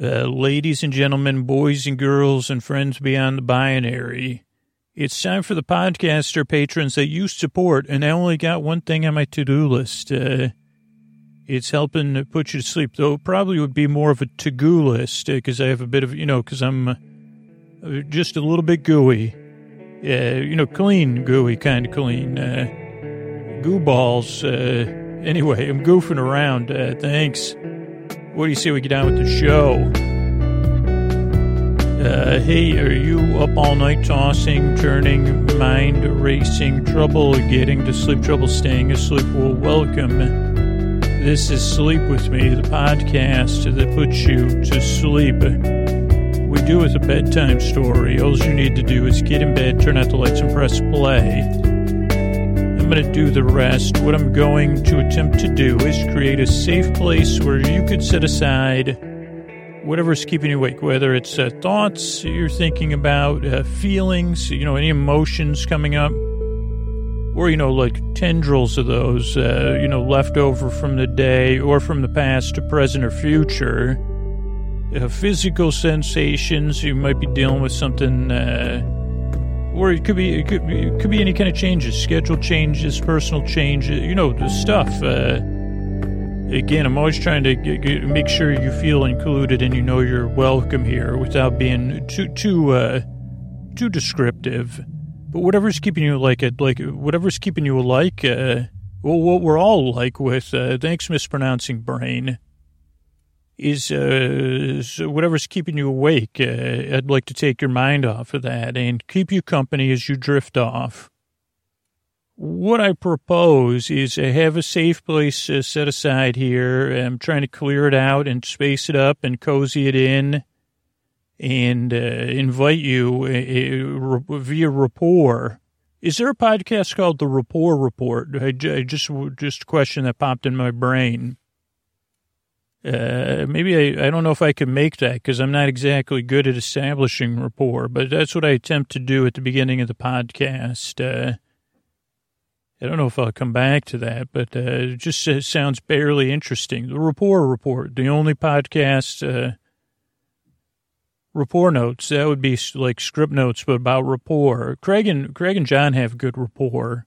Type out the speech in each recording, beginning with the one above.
Uh, ladies and gentlemen, boys and girls, and friends beyond the binary, it's time for the podcaster patrons that you support, and I only got one thing on my to-do list. Uh, it's helping to put you to sleep, though it probably would be more of a to-go list, because I have a bit of, you know, because I'm uh, just a little bit gooey. Uh, you know, clean, gooey, kind of clean. Uh, goo balls. Uh, anyway, I'm goofing around. Uh, thanks. What do you say we get on with the show? Uh, hey, are you up all night tossing, turning, mind racing, trouble getting to sleep, trouble staying asleep? Well, welcome. This is Sleep With Me, the podcast that puts you to sleep. We do with a bedtime story. All you need to do is get in bed, turn out the lights, and press play. I'm going to do the rest. What I'm going to attempt to do is create a safe place where you could set aside whatever's keeping you awake, whether it's uh, thoughts you're thinking about, uh, feelings, you know, any emotions coming up, or, you know, like tendrils of those, uh, you know, left over from the day or from the past to present or future. Uh, physical sensations, you might be dealing with something, uh, or it could be it could be, it could be any kind of changes, schedule changes, personal changes, you know, the stuff. Uh, again, I'm always trying to make sure you feel included and you know you're welcome here without being too too uh, too descriptive. But whatever's keeping you like it, like whatever's keeping you like, uh, well, what we're all like with. Uh, thanks, mispronouncing brain is uh, whatever's keeping you awake. Uh, I'd like to take your mind off of that and keep you company as you drift off. What I propose is to have a safe place uh, set aside here. I'm trying to clear it out and space it up and cozy it in and uh, invite you uh, uh, via rapport. Is there a podcast called The Rapport Report? I, I just just a question that popped in my brain. Uh, maybe I, I don't know if I can make that because I'm not exactly good at establishing rapport, but that's what I attempt to do at the beginning of the podcast. Uh, I don't know if I'll come back to that, but uh, it just uh, sounds barely interesting. The rapport report, the only podcast, uh, rapport notes, that would be like script notes, but about rapport. Craig and, Craig and John have good rapport.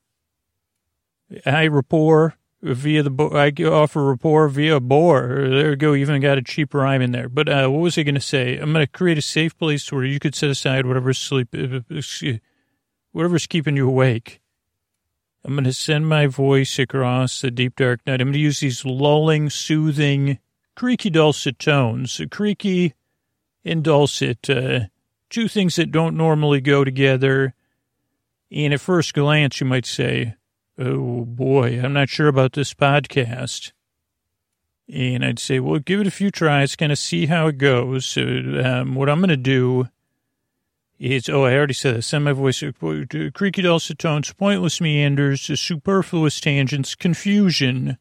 I rapport via the bo- I offer rapport via bore. There we go. Even got a cheap rhyme in there. But uh, what was I going to say? I'm going to create a safe place where you could set aside whatever's sleep, whatever's keeping you awake. I'm going to send my voice across the deep dark night. I'm going to use these lulling, soothing, creaky, dulcet tones. Creaky and dulcet, uh, two things that don't normally go together. And at first glance, you might say, oh boy, I'm not sure about this podcast. And I'd say, well, give it a few tries, kind of see how it goes. So, um, what I'm going to do is, oh, I already said this, send my voice, creaky dulcet tones, pointless meanders, superfluous tangents, confusion.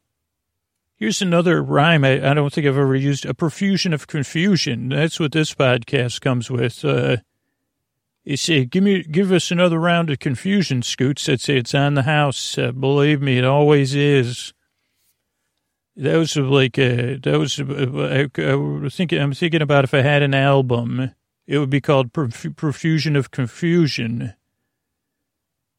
Here's another rhyme I, I don't think I've ever used, a profusion of confusion. That's what this podcast comes with. Uh, you say, give me, give us another round of confusion, Scoots. I'd say it's on the house. Uh, believe me, it always is. That was like, uh, that was, uh, I, I was thinking, I'm thinking about if I had an album, it would be called Prof- Profusion of Confusion.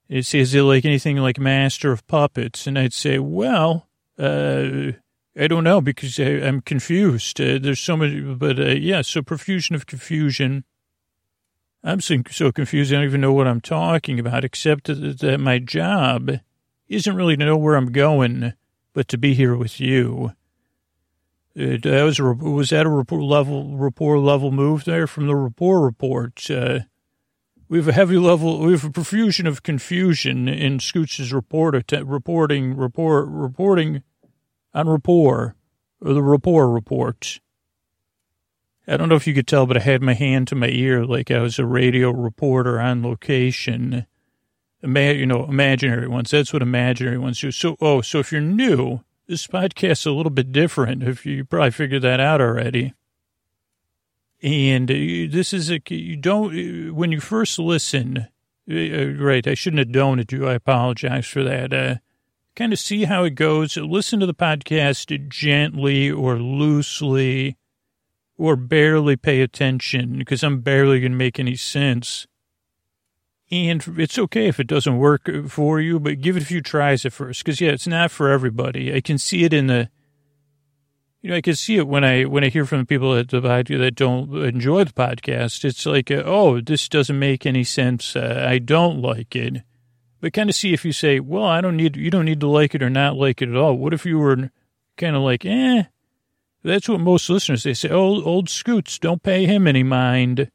It says it like anything like Master of Puppets. And I'd say, well, uh, I don't know because I, am confused. Uh, there's so many, but uh, yeah, so profusion of confusion. I'm so, so confused. I don't even know what I'm talking about, except that, my job isn't really to know where I'm going, but to be here with you. It, that was, a, was that a rapport level, rapport level move there from the rapport report? Uh, we have a heavy level, we have a profusion of confusion in Scooch's report, reporting, report, reporting on rapport, or the rapport report. I don't know if you could tell, but I had my hand to my ear like I was a radio reporter on location. Ima- you know, imaginary ones. That's what imaginary ones do. So, oh, so if you're new, this podcast's a little bit different. If you, you probably figured that out already. And uh, this is a, you don't, uh, when you first listen, uh, right, I shouldn't have doned you. I apologize for that. Uh, kind of see how it goes. Listen to the podcast gently or loosely or barely pay attention because I'm barely going to make any sense. And it's okay if it doesn't work for you, but give it a few tries at first. Because yeah, it's not for everybody. I can see it in the, you know, I can see it when I when I hear from people that that don't enjoy the podcast. It's like, uh, oh, this doesn't make any sense. Uh, I don't like it. But kind of see if you say, well, I don't need, you don't need to like it or not like it at all. What if you were kind of like, eh? That's what most listeners they say. Oh, old Scoots, don't pay him any mind.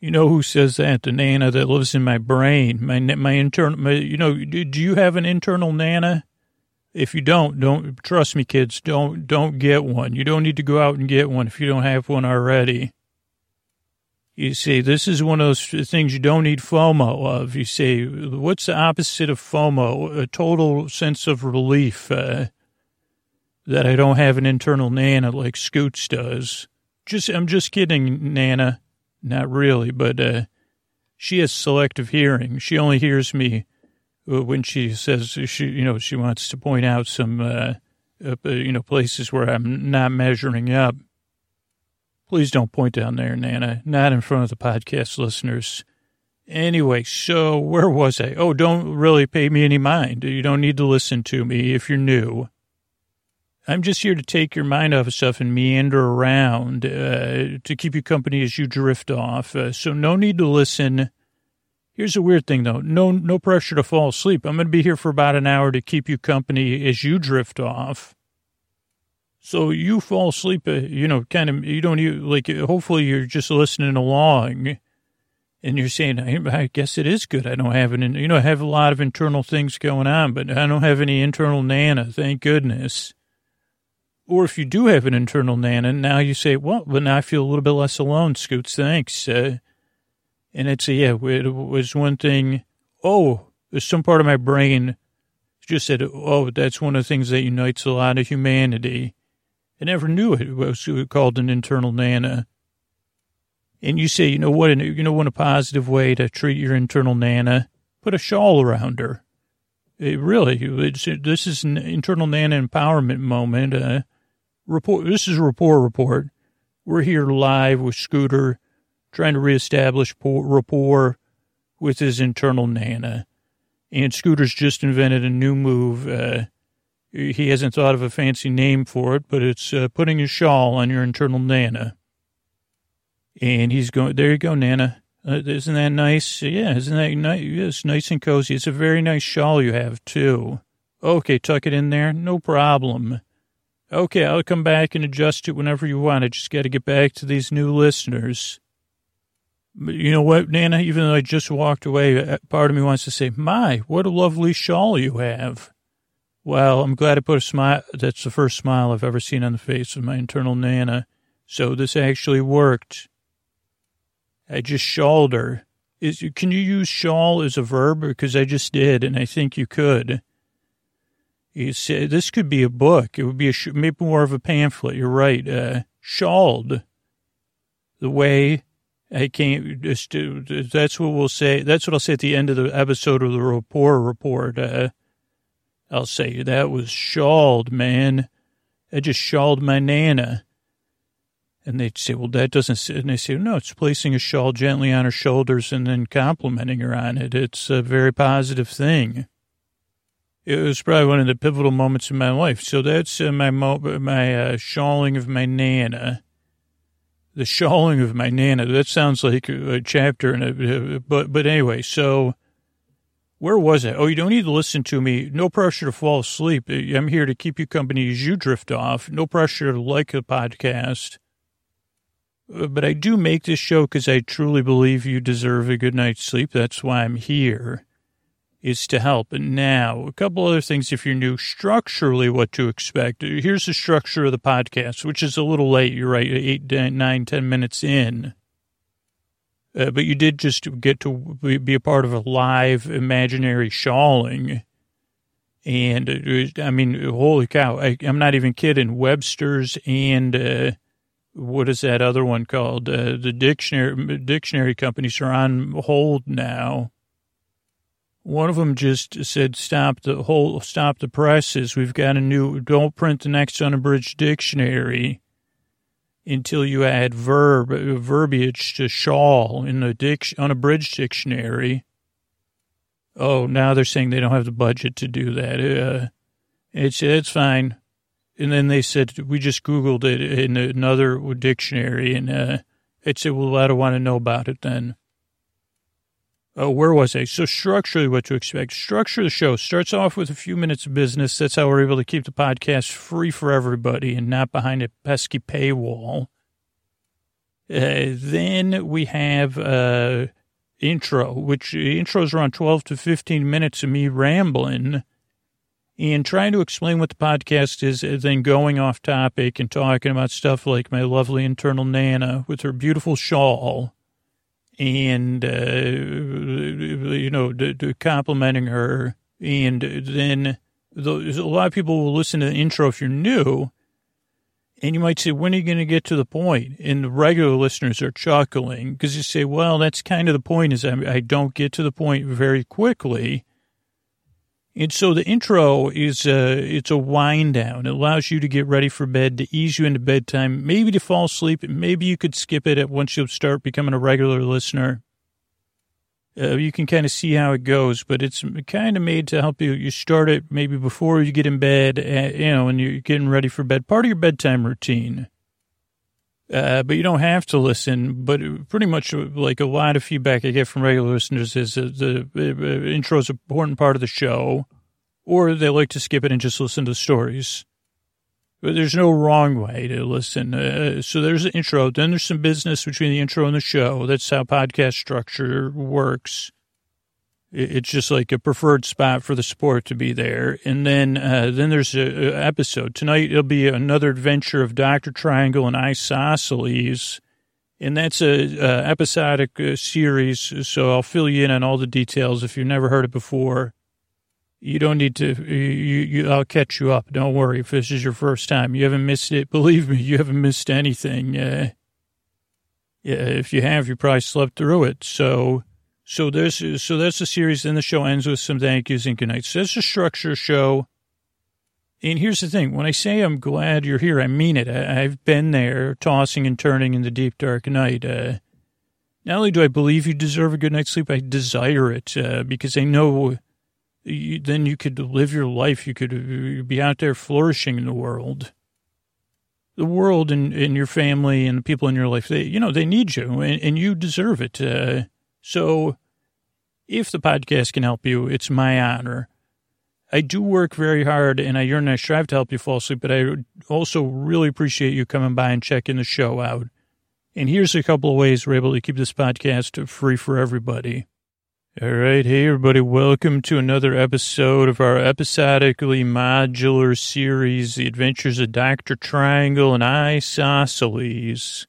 You know who says that? The nana that lives in my brain, my my internal. My, you know, do, do you have an internal nana? If you don't, don't trust me, kids. Don't don't get one. You don't need to go out and get one if you don't have one already. You see, this is one of those things you don't need FOMO of. You see, what's the opposite of FOMO? A total sense of relief uh, that I don't have an internal Nana like Scoots does. Just, I'm just kidding, Nana. Not really, but uh, she has selective hearing. She only hears me uh, when she says she, you know, she wants to point out some, uh, uh, you know, places where I'm not measuring up. Please don't point down there, Nana. Not in front of the podcast listeners. Anyway, so where was I? Oh, don't really pay me any mind. You don't need to listen to me if you're new. I'm just here to take your mind off of stuff and meander around uh, to keep you company as you drift off. Uh, so no need to listen. Here's a weird thing though. No, no pressure to fall asleep. I'm going to be here for about an hour to keep you company as you drift off. So you fall asleep, uh, you know, kind of, you don't like, hopefully you're just listening along and you're saying, I, guess it is good. I don't have an, you know, I have a lot of internal things going on, but I don't have any internal Nana, thank goodness. Or if you do have an internal Nana, now you say, well, but now I feel a little bit less alone, Scoots, thanks. Uh, and it's, yeah, it was one thing, oh, some part of my brain just said, oh, that's one of the things that unites a lot of humanity I never knew it was called an internal nana. And you say, you know what, you know what a positive way to treat your internal nana? Put a shawl around her. It really, this is an internal nana empowerment moment. Uh, report. This is a rapport report. We're here live with Scooter, trying to reestablish rapport with his internal nana. And Scooter's just invented a new move. Uh, he hasn't thought of a fancy name for it, but it's uh, putting a shawl on your internal Nana. And he's going, there you go, Nana. Uh, isn't that nice? Yeah, isn't that nice? Yes, nice and cozy. It's a very nice shawl you have, too. Okay, tuck it in there. No problem. Okay, I'll come back and adjust it whenever you want. I just got to get back to these new listeners. But you know what, Nana? Even though I just walked away, uh, part of me wants to say, My, what a lovely shawl you have. Well, I'm glad I put a smile. That's the first smile I've ever seen on the face of my internal Nana. So this actually worked. I just shawled her. Is, can you use shawl as a verb? Because I just did, and I think you could. You say, this could be a book. It would be a, maybe more of a pamphlet. You're right. Uh, shawled. The way I can't just, that's what we'll say. That's what I'll say at the end of the episode of the rapport report. Uh, I'll say that was shawled, man. I just shawled my Nana. And they'd say, well, that doesn't, and they say, no, it's placing a shawl gently on her shoulders and then complimenting her on it. It's a very positive thing. It was probably one of the pivotal moments in my life. So that's uh, my mo- my uh, shawling of my Nana. The shawling of my Nana. That sounds like a, a chapter in a, but, but anyway, so where was it? Oh, you don't need to listen to me. No pressure to fall asleep. I'm here to keep you company as you drift off. No pressure to like a podcast. Uh, but I do make this show because I truly believe you deserve a good night's sleep. That's why I'm here, is to help. And now, a couple other things if you're new. Structurally, what to expect. Here's the structure of the podcast, which is a little late. You're right, eight, nine, ten minutes in. Uh, but you did just get to be a part of a live imaginary shawling. And was, I mean, holy cow, I, am not even kidding. Webster's and uh, what is that other one called? Uh, the dictionary dictionary companies are on hold now. One of them just said, "Stop the whole, stop the presses. We've got a new. Don't print the next unabridged dictionary." until you add verb verbiage to shawl in the dic- unabridged dictionary. Oh, now they're saying they don't have the budget to do that. Uh, it's it's fine. And then they said we just Googled it in another dictionary, and uh, it said, "Well, I don't want to know about it." Then, oh, where was I? So structurally, what to expect? Structure the show starts off with a few minutes of business. That's how we're able to keep the podcast free for everybody and not behind a pesky paywall. Uh, then we have uh, intro, which intros around twelve to fifteen minutes of me rambling and trying to explain what the podcast is, then going off topic and talking about stuff like my lovely internal Nana with her beautiful shawl and, uh, you know, d- d- complimenting her. And then the, a lot of people will listen to the intro if you're new. And you might say, when are you going to get to the point? And the regular listeners are chuckling because you say, well, that's kind of the point is I, I don't get to the point very quickly. And so the intro is a, it's a wind down. It allows you to get ready for bed, to ease you into bedtime, maybe to fall asleep. Maybe you could skip it once you start becoming a regular listener. Uh, you can kind of see how it goes, but it's kind of made to help you. You start it maybe before you get in bed, uh, you know, and you're getting ready for bed. Part of your bedtime routine. Uh, but you don't have to listen. But pretty much like a lot of feedback I get from regular listeners is the uh, intro is an important part of the show, or they like to skip it and just listen to the stories. But there's no wrong way to listen. Uh, so there's an intro. Then there's some business between the intro and the show. That's how podcast structure works. It's just like a preferred spot for the support to be there. And then, uh, then there's a, a, episode tonight. It'll be another adventure of Dr. Triangle and Isosceles. And that's a, a episodic uh, series. So I'll fill you in on all the details. If you've never heard it before, you don't need to, you, you, I'll catch you up. Don't worry. If this is your first time, you haven't missed it. Believe me, you haven't missed anything. Uh, yeah, if you have, you probably slept through it. So, so there's so that's the series. Then the show ends with some thank yous and good nights. So that's a structure show. And here's the thing: when I say I'm glad you're here, I mean it. I, have been there, tossing and turning in the deep dark night. Uh, not only do I believe you deserve a good night's sleep, I desire it uh, because I know you, then you could live your life. You could uh, be out there flourishing in the world. The world and, and your family and the people in your life, they you know they need you, and, and you deserve it. Uh, so if the podcast can help you, it's my honor. I do work very hard and I yearn and I strive to help you fall asleep, but I also really appreciate you coming by and checking the show out. And here's a couple of ways we're able to keep this podcast free for everybody. All right. Hey, everybody. Welcome to another episode of our episodically modular series, The Adventures of Dr. Triangle and Isosceles.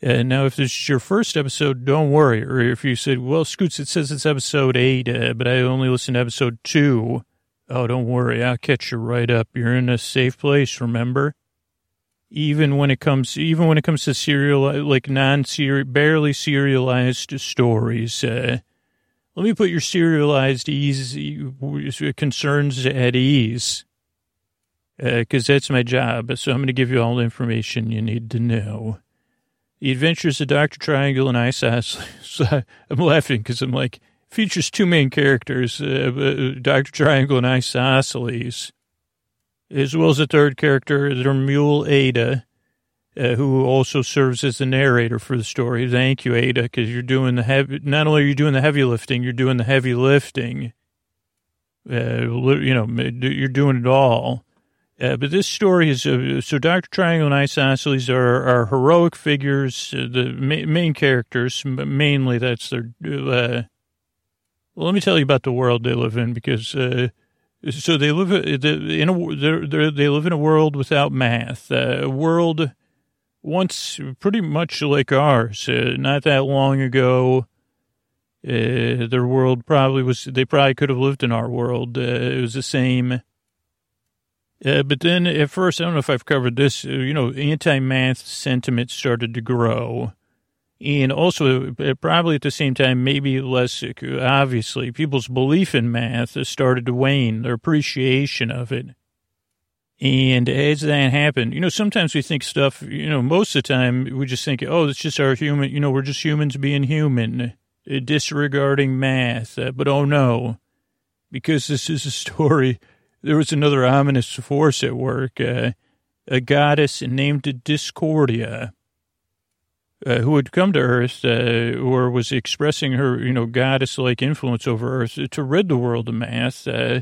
Uh, now, if this is your first episode, don't worry. Or if you said, well, Scoots, it says it's episode eight, uh, but I only listened to episode two. Oh, don't worry. I'll catch you right up. You're in a safe place, remember? Even when it comes, even when it comes to serial, like non-serial, barely serialized stories, uh, let me put your serialized ease concerns at ease, because uh, that's my job. So I'm going to give you all the information you need to know. The Adventures of Dr. Triangle and Isosceles. So I'm laughing because I'm like, features two main characters, uh, uh, Dr. Triangle and Isosceles, as well as a third character, their mule Ada, uh, who also serves as the narrator for the story. Thank you, Ada, because you're doing the heavy, not only are you doing the heavy lifting, you're doing the heavy lifting. Uh, you know, you're doing it all. Uh, but this story is uh, so Dr. Triangle and Isosceles are, are heroic figures, uh, the ma- main characters, mainly that's their. Uh, let me tell you about the world they live in because uh, so they live in a they're, they're, they live in a world without math, a world once pretty much like ours. not that long ago, their world probably was. They probably could have lived in our world. it was the same uh, but then at first, I don't know if I've covered this, uh, you know, anti-math sentiment started to grow. And also, uh, probably at the same time, maybe less obviously, people's belief in math started to wane, their appreciation of it. And as that happened, you know, sometimes we think stuff, you know, most of the time we just think, oh, it's just our human, you know, we're just humans being human, uh, disregarding math. Uh, but oh no, because this is a story, there was another ominous force at work, uh, a goddess named Discordia. Uh, who had come to Earth uh, or was expressing her, you know, goddess-like influence over Earth to rid the world of math, uh,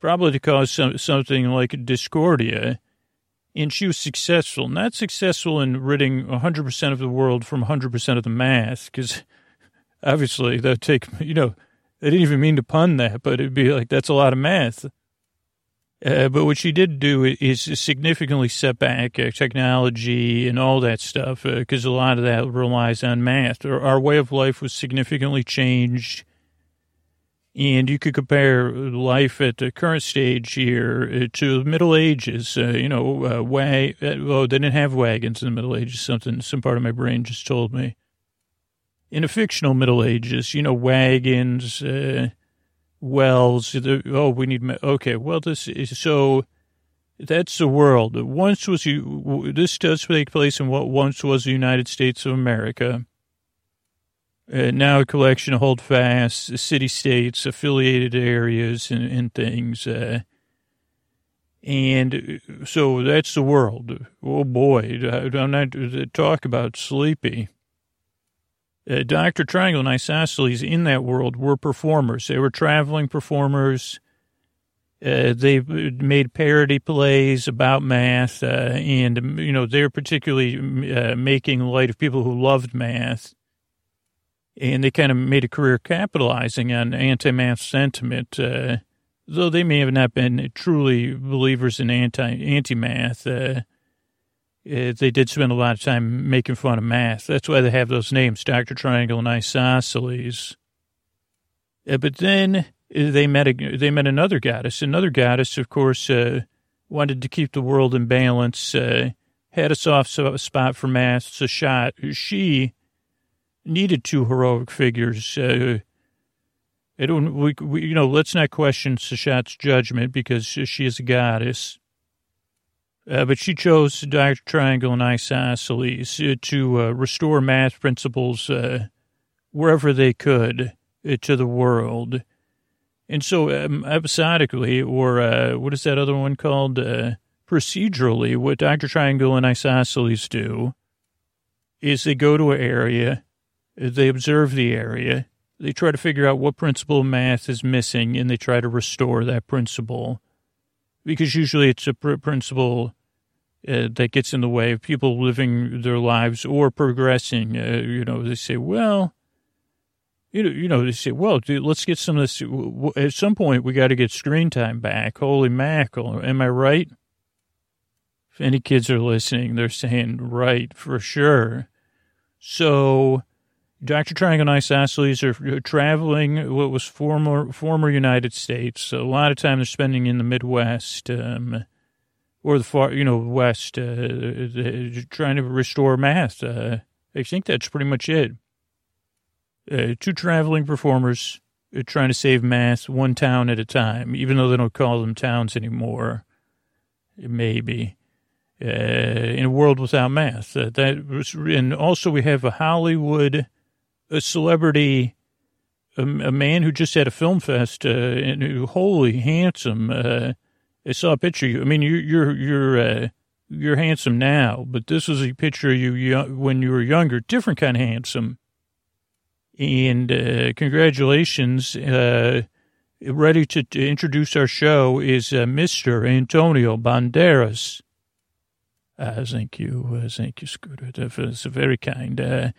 probably to cause some, something like discordia. And she was successful, not successful in ridding 100% of the world from 100% of the math, because obviously that take, you know, I didn't even mean to pun that, but it'd be like, that's a lot of math. Uh, but what she did do is significantly set back uh, technology and all that stuff because uh, a lot of that relies on math. Our, our, way of life was significantly changed. And you could compare life at the current stage here uh, to the Middle Ages. Uh, you know, wag- oh, they didn't have wagons in the Middle Ages. Something, some part of my brain just told me. In a fictional Middle Ages, you know, wagons, wells. Oh, we need, okay, well, this is, so that's the world. Once was you, this does take place in what once was the United States of America. Uh, now a collection of holdfast city states, affiliated areas, and, and things. Uh, and so that's the world. Oh boy, I'm not talk about sleepy. Uh, Dr. Triangle and Isosceles in that world were performers. They were traveling performers. Uh, they made parody plays about math, uh, and you know they were particularly uh, making light of people who loved math, and they kind of made a career capitalizing on anti-math sentiment. Uh, though they may have not been truly believers in anti anti-math, uh, they did spend a lot of time making fun of math. That's why they have those names, Dr. Triangle and Isosceles. Uh, but then uh, they met a, they met another goddess. Another goddess, of course, uh, wanted to keep the world in balance, uh, had a soft spot for math, Seshat. She needed two heroic figures. Uh, I don't, we, we, you know, let's not question Seshat's judgment because she is a goddess. Uh, but she chose Dr. Triangle and Isosceles uh, to uh, restore math principles uh, wherever they could uh, to the world. And so, um, episodically, or uh, what is that other one called? procedurally, what Dr. Triangle and Isosceles do is they go to an area, they observe the area, they try to figure out what principle of math is missing, and they try to restore that principle because usually it's a pr- principle uh, that gets in the way of people living their lives or progressing. Uh, you know, they say, well, you know, you know, they say, well, dude, let's get some of this. At some point, we got to get screen time back. Holy mackerel. Am I right? If any kids are listening, they're saying right for sure. So, Dr. Triangle Isosceles are traveling what was former former United States. A lot of time they're spending in the Midwest. Um, or the far, you know, west, uh, uh, trying to restore math. Uh, I think that's pretty much it. Uh, two traveling performers uh, trying to save math one town at a time, even though they don't call them towns anymore. Maybe. Uh, in a world without math. that was, and also we have a Hollywood, a celebrity, a, a man who just had a film fest, and who, holy handsome, I saw a picture of you. I mean, you're you're you're uh, you're handsome now, but this was a picture of you when you were younger, different kind of handsome. And uh, congratulations. Uh, ready to, to, introduce our show is uh, Mr. Antonio Banderas. Uh, thank you. Uh, thank you, Scooter. That's very kind. Uh,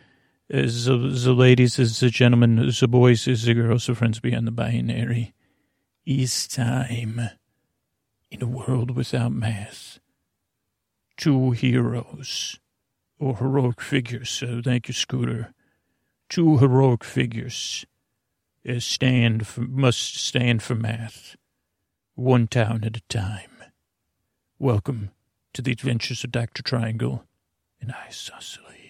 the, the ladies, as the gentlemen, as the boys, as the girls, the friends beyond the binary. It's time in a world without math. Two heroes or heroic figures. So thank you, Scooter. Two heroic figures eh, stand for, must stand for math, one town at a time. Welcome to the adventures of Dr. Triangle and Isosceles.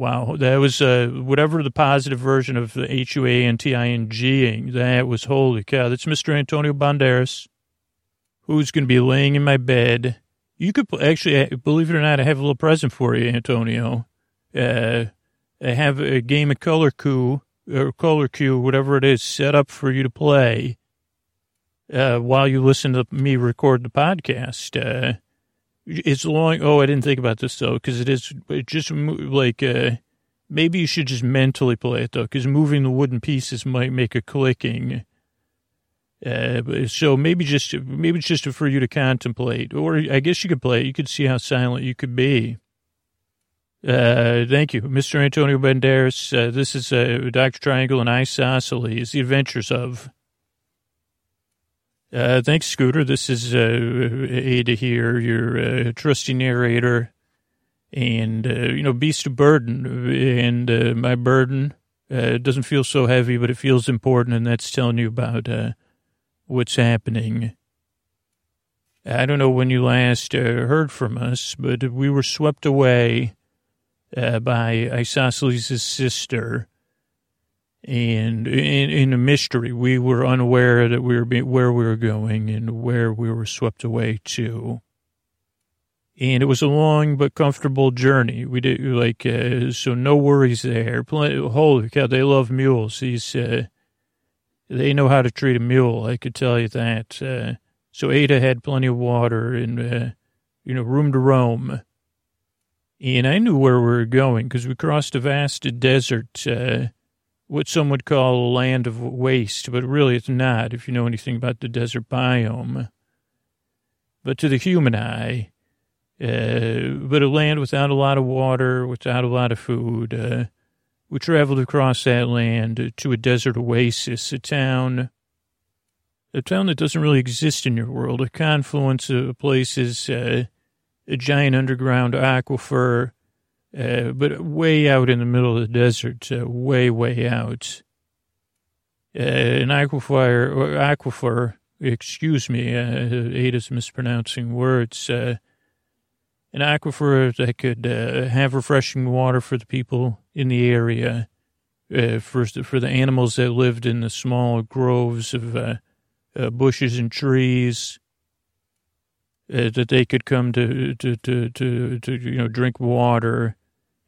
Wow, that was uh, whatever the positive version of the H U A N T I N G. That was holy cow. That's Mr. Antonio Banderas. who's going to be laying in my bed. You could actually, believe it or not, I have a little present for you, Antonio. Uh, I have a game of color coup or color cue, whatever it is, set up for you to play uh, while you listen to me record the podcast. It's long. Oh, I didn't think about this though, because it is it just like uh, maybe you should just mentally play it though, because moving the wooden pieces might make a clicking. Uh, so maybe just maybe it's just for you to contemplate, or I guess you could play it. You could see how silent you could be. Uh, thank you, Mr. Antonio Banderas. Uh, this is uh, Dr. Triangle and Isosceles, The Adventures of. Uh, thanks, Scooter. This is uh, Ada here, your uh, trusty narrator, and uh, you know, beast of burden. And uh, my burden uh, doesn't feel so heavy, but it feels important, and that's telling you about what's happening. I don't know when you last heard from us, but we were swept away by Isosceles' sister. And in, in a mystery, we were unaware that we were where we were going and where we were swept away to. And it was a long but comfortable journey. We did like uh, so, no worries there. Holy cow, they love mules. These uh, they know how to treat a mule. I could tell you that. Uh, so Ada had plenty of water and uh, you know room to roam and I knew where we were going because we crossed a vast desert, uh, what some would call a land of waste, but really it's not if you know anything about the desert biome. But to the human eye, uh, but a land without a lot of water, without a lot of food. Uh, we traveled across that land to a desert oasis, a town, a town that doesn't really exist in your world, a confluence of places, uh, a giant underground aquifer, uh, but way out in the middle of the desert, uh, way, way out. Uh, an aquifer, aquifer, excuse me, uh, Ada's mispronouncing words, uh, an aquifer that could uh, have refreshing water for the people in the area, for, for the animals that lived in the small groves of bushes and trees, that they could come to, to, to, to, to, you know, drink water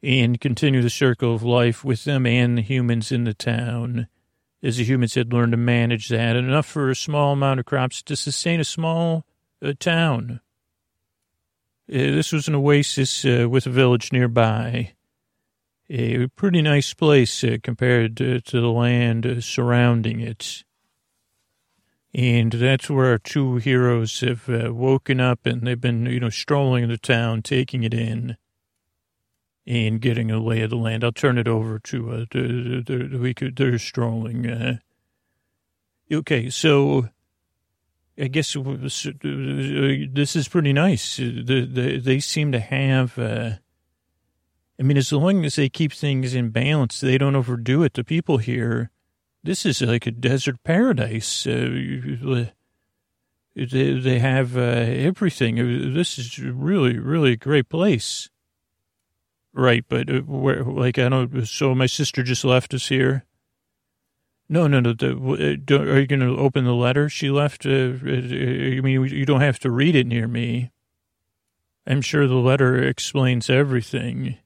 and continue the circle of life with them and the humans in the town. As the humans had learned to manage that, enough for a small amount of crops to sustain a small uh, town. Uh, this was an oasis uh, with a village nearby. A pretty nice place uh, compared to, to, the land uh, surrounding it. And that's where our two heroes have uh, woken up and they've been, you know, strolling the town, taking it in and getting a lay of the land. I'll turn it over to, uh, we could, they're strolling. Uh, okay, so I guess this is pretty nice. The, the, they seem to have, uh, I mean, as long as they keep things in balance, they don't overdo it. The people here, this is like a desert paradise. Uh, they, they have uh, everything. This is really, really a great place. Right, but uh, where, like, I don't, so my sister just left us here. No, no, no. The, uh, are you going to open the letter she left? Uh, I mean, you don't have to read it near me. I'm sure the letter explains everything,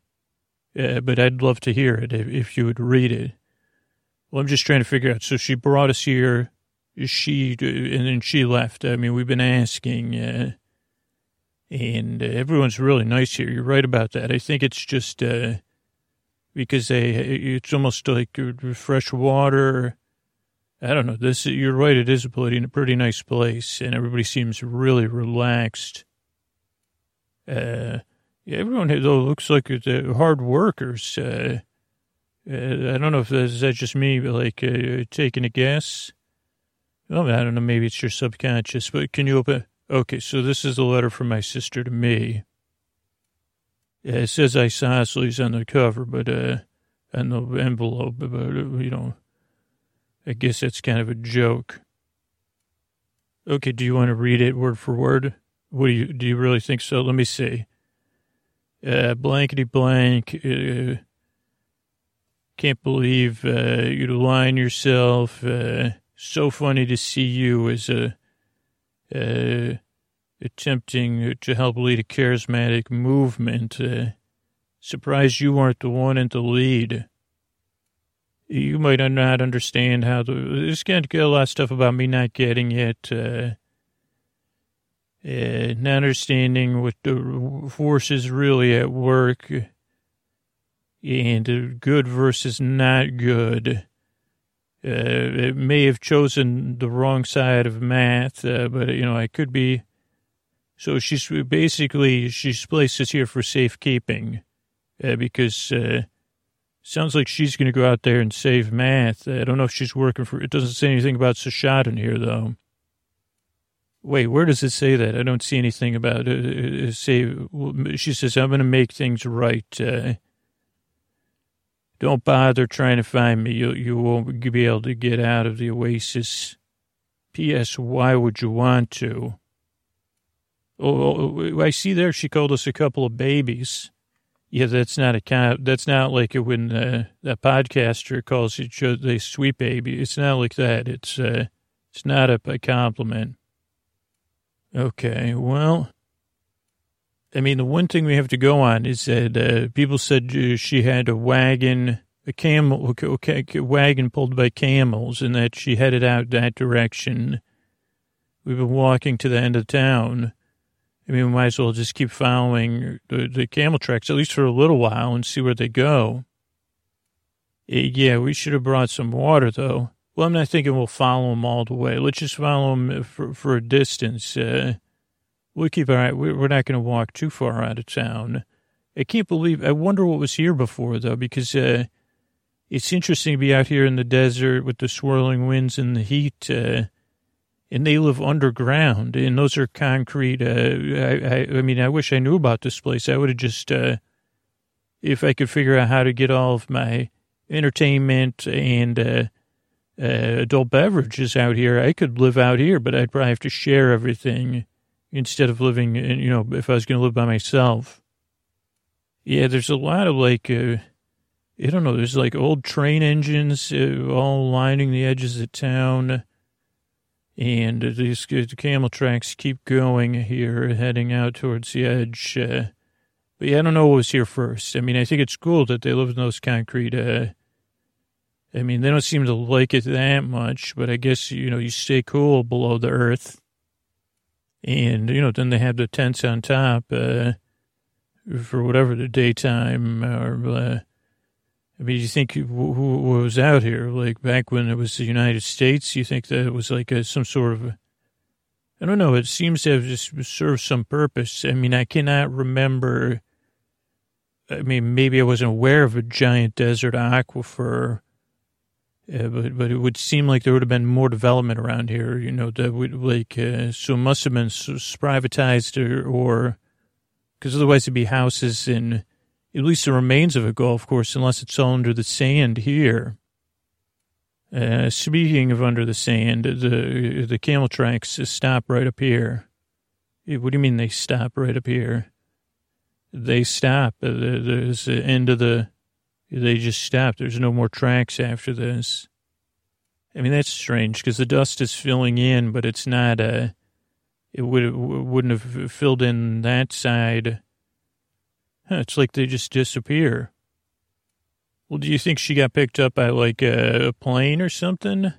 uh, but I'd love to hear it if, if you would read it. Well, I'm just trying to figure out. So she brought us here. She and then she left. I mean, we've been asking, uh, and uh, everyone's really nice here. You're right about that. I think it's just uh, because they it's almost like fresh water. I don't know. This you're right. It is a pretty, a pretty nice place, and everybody seems really relaxed. Uh, everyone though looks like hard workers. Uh, uh, I don't know if that's, just me, but like uh, taking a guess. Oh, I don't know. Maybe it's your subconscious. But can you open? Okay, so this is a letter from my sister to me. It says isosceles on the cover, but uh, on the envelope, but uh, you know, I guess that's kind of a joke. Okay, do you want to read it word for word? What do you do? You really think so? Let me see. Uh, blankety blank. Uh, can't believe uh, you'd align yourself. Uh, so funny to see you as a uh, attempting to help lead a charismatic movement. Uh, surprised you weren't the one in the lead. You might not understand how the. There's going get a lot of stuff about me not getting it. Uh, not understanding what the forces really at work and good versus not good. Uh, it may have chosen the wrong side of math, uh, but you know I could be. So she's basically she's placed us here for safekeeping, uh, because uh, sounds like she's going to go out there and save math. I don't know if she's working for. It doesn't say anything about Seshat in here though. Wait, where does it say that? I don't see anything about it. Uh, say she says I'm going to make things right. Don't bother trying to find me. You, you won't be able to get out of the oasis. P.S. Why would you want to? Oh, oh, oh, I see there she called us a couple of babies. Yeah, that's not a kind. That's not like when uh, that podcaster calls each other a sweet baby. It's not like that. It's uh, it's not a, a compliment. Okay, well, I mean, the one thing we have to go on is that uh, people said uh, she had a wagon, a camel, a wagon pulled by camels, and that she headed out that direction. We've been walking to the end of town. I mean, we might as well just keep following the, the camel tracks, at least for a little while, and see where they go. Eh, yeah, we should have brought some water, though. Well, I'm not thinking we'll follow them all the way. Let's just follow them for, for a distance. Uh, We'll keep our eye. We're not going to walk too far out of town. I can't believe. I wonder what was here before though, because uh, it's interesting to be out here in the desert with the swirling winds and the heat. Uh, and they live underground, and those are concrete. Uh, I, I, I, mean, I wish I knew about this place. I would have just, uh, if I could figure out how to get all of my entertainment and uh, uh, adult beverages out here, I could live out here. But I'd probably have to share everything instead of living, in, you know, if I was going to live by myself. Yeah, there's a lot of like, uh, I don't know, there's like old train engines uh, all lining the edges of town. And these the camel tracks keep going here, heading out towards the edge. Uh, but yeah, I don't know what was here first. I mean, I think it's cool that they live in those concrete. Uh, I mean, they don't seem to like it that much, but I guess, you know, you stay cool below the earth. And, you know, then they have the tents on top uh, for whatever the daytime or, uh, I mean, you think who, who, was out here? Like back when it was the United States, you think that it was like a, some sort of, I don't know, it seems to have just served some purpose. I mean, I cannot remember. I mean, maybe I wasn't aware of a giant desert aquifer uh, but but it would seem like there would have been more development around here, you know, that would like uh, so it must have been privatized or because otherwise it'd be houses in at least the remains of a golf course, unless it's all under the sand here. Uh, speaking of under the sand, the the camel tracks stop right up here. What do you mean they stop right up here? They stop. There's the end of the they just stopped. There's no more tracks after this. I mean, that's strange because the dust is filling in, but it's not, uh, it would, wouldn't have filled in that side. Huh, it's like they just disappear. Well, do you think she got picked up by like a, a plane or something?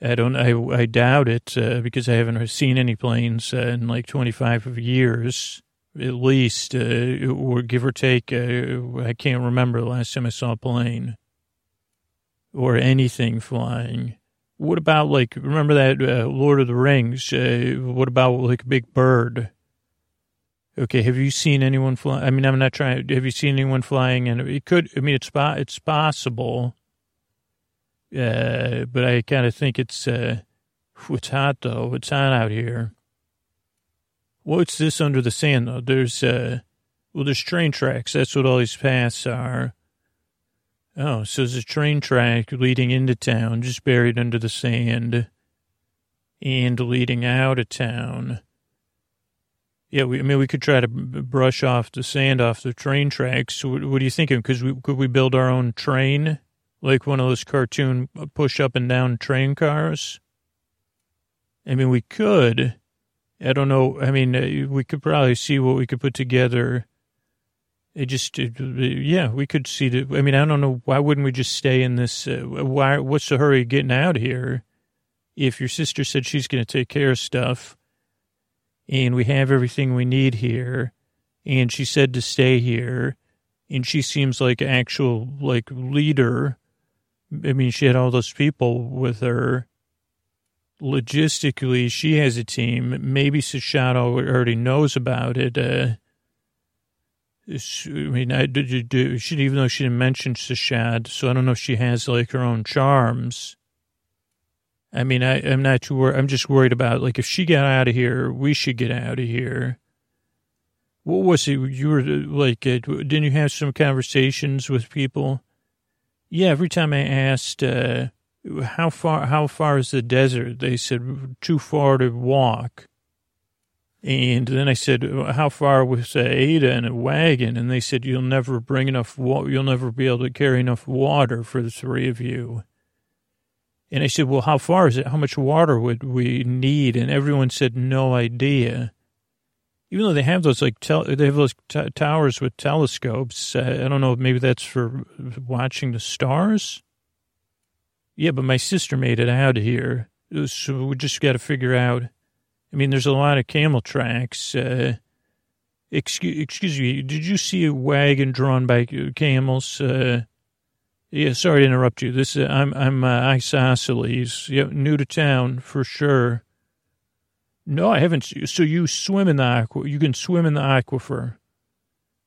I don't, I, I doubt it, uh, because I haven't seen any planes uh, in like 25 years at least, uh, or give or take. Uh, I can't remember the last time I saw a plane or anything flying. What about like remember that uh, Lord of the Rings? Uh, what about like a big bird? Okay, have you seen anyone fly? I mean, I'm not trying. Have you seen anyone flying? And it could. I mean, it's it's possible. Uh, but I kind of think it's uh, it's hot though. It's hot out here. What's this under the sand, though? There's, uh, well, there's train tracks. That's what all these paths are. Oh, so there's a train track leading into town, just buried under the sand, and leading out of town. Yeah, we, I mean, we could try to brush off the sand off the train tracks. What, what are you thinking? Because we could we build our own train, like one of those cartoon push up and down train cars? I mean, we could. I don't know. I mean, uh, we could probably see what we could put together. It just, it, yeah, we could see the. I mean, I don't know. Why wouldn't we just stay in this? Uh, why? What's the hurry getting out of here? If your sister said she's going to take care of stuff, and we have everything we need here, and she said to stay here, and she seems like an actual like leader. I mean, she had all those people with her logistically, she has a team. Maybe Seshat already knows about it. Uh, I mean, I did, do, she even though she didn't mention Seshat, so I don't know if she has like her own charms. I mean, I, I'm not too worried. I'm just worried about like if she got out of here, we should get out of here. What was it? You were like, uh, didn't you have some conversations with people? Yeah, every time I asked, uh, how far how far is the desert? They said too far to walk. And then I said, how far was Ada in a wagon? And they said, you'll never bring enough water. You'll never be able to carry enough water for the three of you. And I said, well, how far is it? How much water would we need? And everyone said, no idea. Even though they have those like tel- they have those t- towers with telescopes. Uh, I don't know. Maybe that's for watching the stars. Yeah, but my sister made it out here. So we just got to figure out. I mean, there's a lot of camel tracks. Uh, excuse, excuse me, did you see a wagon drawn by camels? Uh, yeah, sorry to interrupt you. This uh, I'm I'm uh, isosceles. Yeah, new to town for sure. No, I haven't. So you swim in the aqua? You can swim in the aquifer.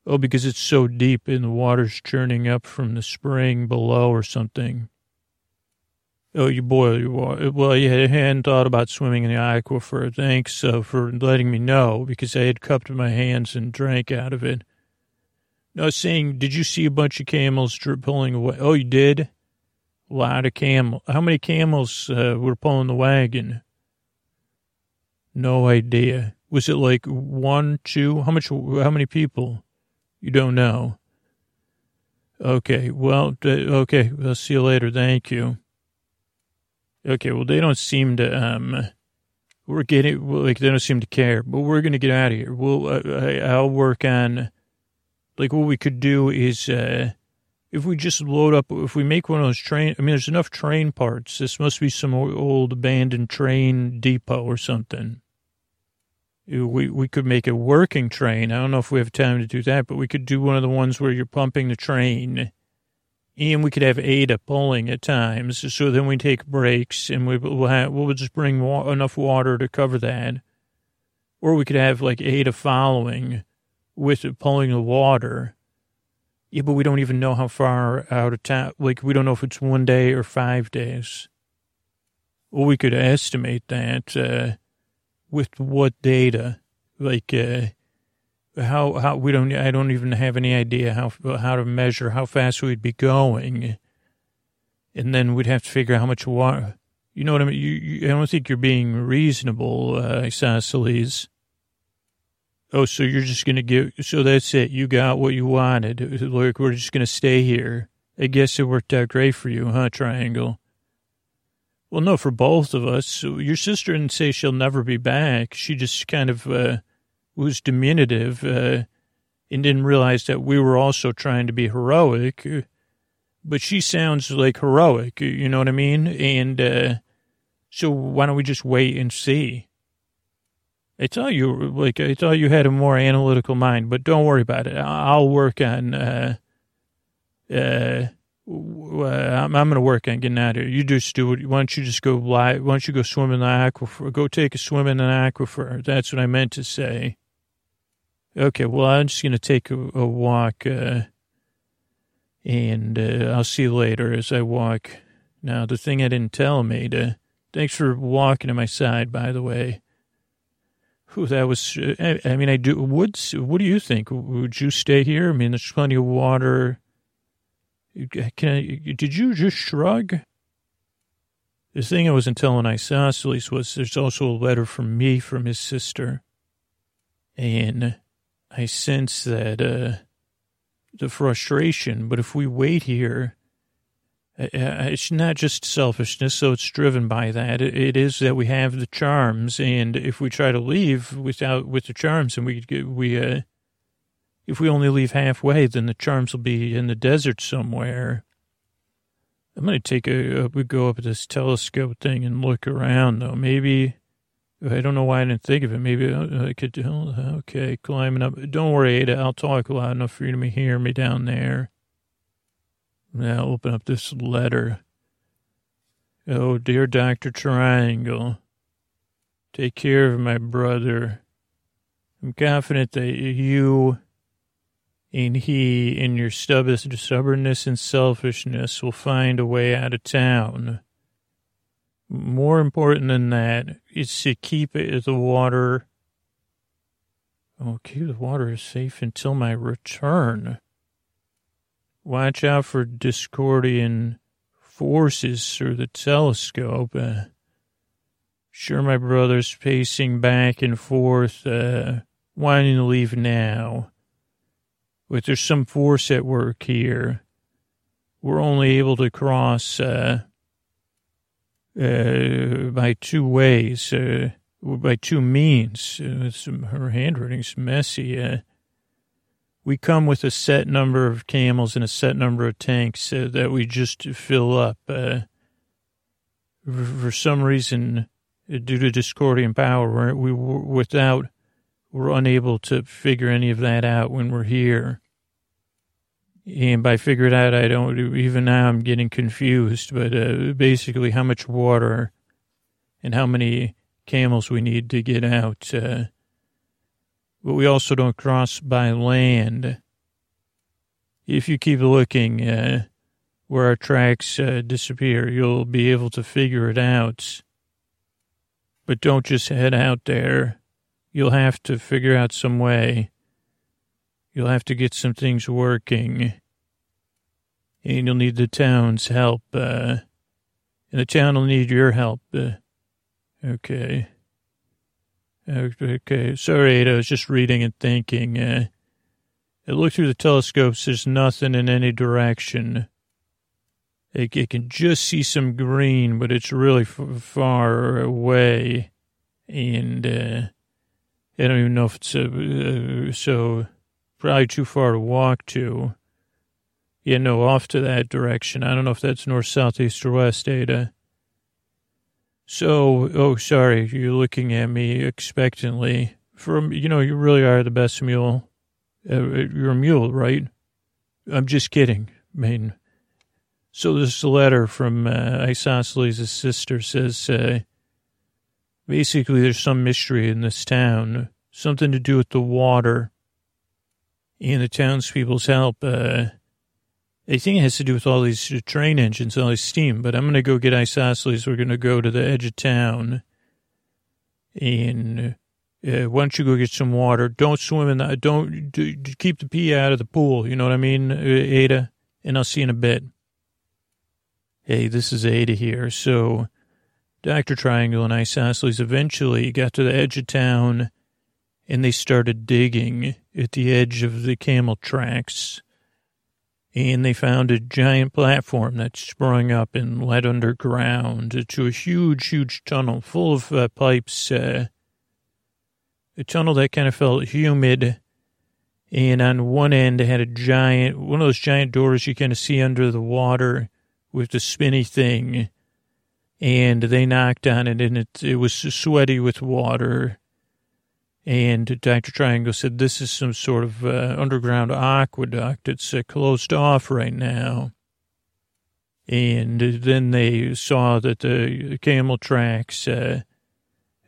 Oh, because it's so deep and the water's churning up from the spring below or something. Oh, you boy, you are. Well, you hadn't thought about swimming in the aquifer. Thanks uh, for letting me know because I had cupped my hands and drank out of it. No, saying, did you see a bunch of camels pulling away? Oh, you did? A lot of camels. How many camels uh, were pulling the wagon? No idea. Was it like one, two? How much? How many people? You don't know. Okay. Well. Okay. I'll see you later. Thank you. Okay, well, they don't seem to, um, we're getting, like, they don't seem to care, but we're going to get out of here. We'll, uh, I'll work on, like, what we could do is, uh, if we just load up, if we make one of those train, I mean, there's enough train parts. This must be some old abandoned train depot or something. We, we could make a working train. I don't know if we have time to do that, but we could do one of the ones where you're pumping the train and we could have Ada pulling at times. So then we take breaks and we will have, we'll just bring wa- enough water to cover that. Or we could have like Ada following with pulling the water. Yeah, but we don't even know how far out of town. Like we don't know if it's one day or five days. Well, we could estimate that uh, with what data, like uh, how how we don't I don't even have any idea how how to measure how fast we'd be going, and then we'd have to figure out how much water. You know what I mean? You, you I don't think you're being reasonable, uh, Isosceles. Oh, so you're just gonna give? So that's it. You got what you wanted. Look, we're just gonna stay here. I guess it worked out great for you, huh, Triangle? Well, no, for both of us. Your sister didn't say she'll never be back. She just kind of. Uh, was diminutive uh, and didn't realize that we were also trying to be heroic. But she sounds like heroic, you know what I mean? And uh, so why don't we just wait and see? I thought you like I thought you had a more analytical mind, but don't worry about it. I'll work on. Uh, uh, I'm, I'm going to work on getting out of here. You just do it. Why don't you just go lie? Why don't you go swim in the aquifer? Go take a swim in an aquifer. That's what I meant to say. Okay, well, I'm just going to take a, a walk, uh, and uh, I'll see you later as I walk. Now, the thing I didn't tell Maida, thanks for walking at my side, by the way. Whew, that was, uh, I, I mean, I do, would, what do you think? Would you stay here? I mean, there's plenty of water. Can I, did you just shrug? The thing I wasn't telling Isosceles was there's also a letter from me from his sister. And I sense that uh, the frustration, but if we wait here, uh, it's not just selfishness, so it's driven by that. It is that we have the charms, and if we try to leave without with the charms, and we we uh, if we only leave halfway, then the charms will be in the desert somewhere. I'm gonna take a, we go up this telescope thing and look around though. Maybe I don't know why I didn't think of it. Maybe uh, I could. Oh, okay, climbing up. Don't worry, Ada. I'll talk loud enough for you to hear me down there. Now open up this letter. Oh, dear Dr. Triangle, take care of my brother. I'm confident that you and he, in your stubbornness and selfishness, will find a way out of town. More important than that is to keep the water. Oh, keep the water safe until my return. Watch out for Discordian forces through the telescope. Uh, sure, my brother's pacing back and forth, uh, wanting to leave now. But there's some force at work here. We're only able to cross uh, uh, by two ways, uh, by two means. Uh, her handwriting's messy. Uh, we come with a set number of camels and a set number of tanks uh, that we just fill up. Uh, for some reason, due to Discordian power, we without, we're unable to figure any of that out when we're here. And by figure it out, I don't, even now I'm getting confused, but uh, basically how much water and how many camels we need to get out. Uh, but we also don't cross by land. If you keep looking uh, where our tracks uh, disappear, you'll be able to figure it out. But don't just head out there. You'll have to figure out some way. You'll have to get some things working. And you'll need the town's help. Uh, and the town will need your help. Uh, okay. Okay, sorry. I was just reading and thinking. Uh, I look through the telescopes. There's nothing in any direction. It, it can just see some green, but it's really f- far away, and uh, I don't even know if it's uh, so. Probably too far to walk to. Yeah, no, off to that direction. I don't know if that's north, south, east, or west, Ada. So, oh, sorry, you're looking at me expectantly. From you know, you really are the best mule. Uh, you're a mule, right? I'm just kidding. I mean, so this letter from uh, Isosceles' sister says, uh, basically, there's some mystery in this town, something to do with the water, and the townspeople's help. Uh, I think it has to do with all these train engines, all this steam. But I'm going to go get isosceles. We're going to go to the edge of town. And uh, why don't you go get some water? Don't swim in the, don't, do, keep the pee out of the pool. You know what I mean, uh, Ada? And I'll see you in a bit. Hey, this is Ada here. So Dr. Triangle and isosceles eventually got to the edge of town and they started digging at the edge of the camel tracks and they found a giant platform that sprung up and led underground to a huge, huge tunnel full of uh, pipes. Uh, a tunnel that kind of felt humid, and on one end had a giant, one of those giant doors you kind of see under the water with the spinny thing. And they knocked on it, and it it was sweaty with water and Dr. Triangle said, this is some sort of uh, underground aqueduct. It's uh, closed off right now. And then they saw that the camel tracks uh,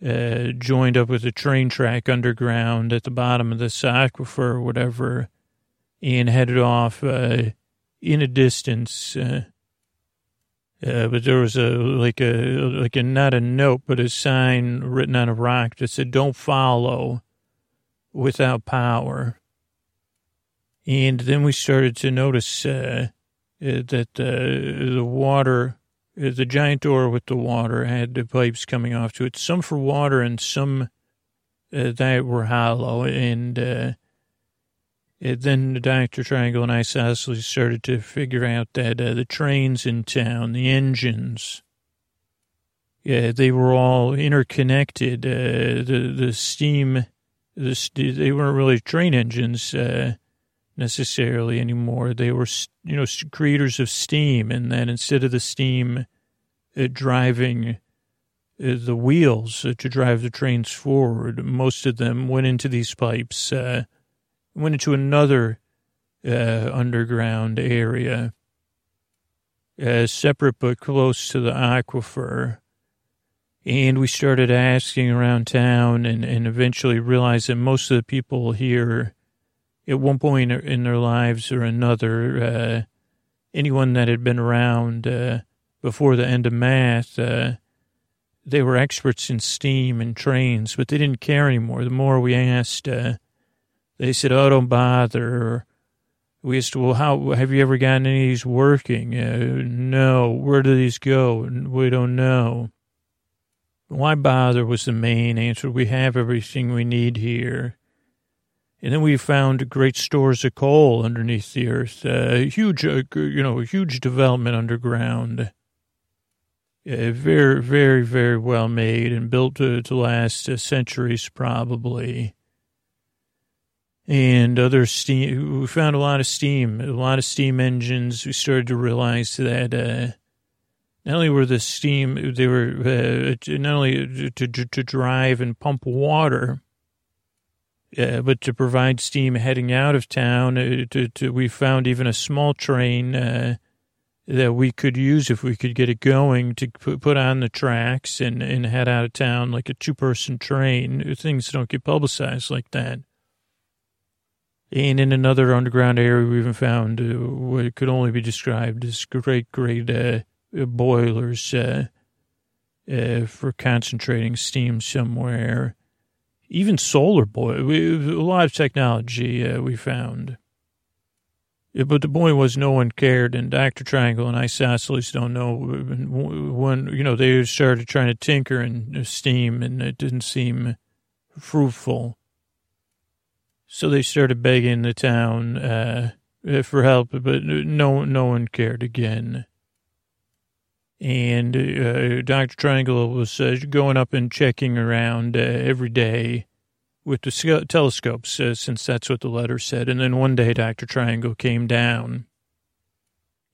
uh, joined up with the train track underground at the bottom of this aquifer or whatever and headed off uh, in a distance uh, uh, but there was a like a like a not a note, but a sign written on a rock that said "Don't follow without power." And then we started to notice uh, uh that uh, the water, uh, the giant door with the water, had the pipes coming off to it. Some for water and some that were hollow. And And then Dr. Triangle and Isosceles started to figure out that uh, the trains in town, the engines, yeah, they were all interconnected. Uh, the the steam, the, they weren't really train engines uh, necessarily anymore. They were, you know, creators of steam, and then instead of the steam uh, driving uh, the wheels uh, to drive the trains forward, most of them went into these pipes, uh, went into another underground area, separate but close to the aquifer and we started asking around town and, and eventually realized that most of the people here at one point in their lives or another, uh, anyone that had been around uh, before the end of math, uh, they were experts in steam and trains, but they didn't care anymore. The more we asked, uh, they said, oh, don't bother. We asked, well, how have you ever gotten any of these working? Uh, no. Where do these go? We don't know. Why bother was the main answer. We have everything we need here. And then we found great stores of coal underneath the earth, uh, huge, uh, you know, huge development underground. Uh, very, very, very well made and built to, to last uh, centuries probably. And other steam, we found a lot of steam, a lot of steam engines. We started to realize that uh, not only were the steam, they were uh, not only to, to, to, drive and pump water, uh, but to provide steam heading out of town. Uh, to, to, we found even a small train uh, that we could use if we could get it going to put, put on the tracks and, and head out of town like a two person train. Things don't get publicized like that. And in another underground area, we even found uh, what could only be described as great, great uh, boilers uh, uh, for concentrating steam somewhere. Even solar boil, a lot of technology uh, we found. But the point was, no one cared, and Dr. Triangle and Isosceles don't know when, you know, they started trying to tinker in steam, and it didn't seem fruitful. So they started begging the town uh, for help, but no, no one cared again and uh, Dr. Triangle was uh, going up and checking around uh, every day with the telescopes, uh, since that's what the letter said. And then one day, Dr. Triangle came down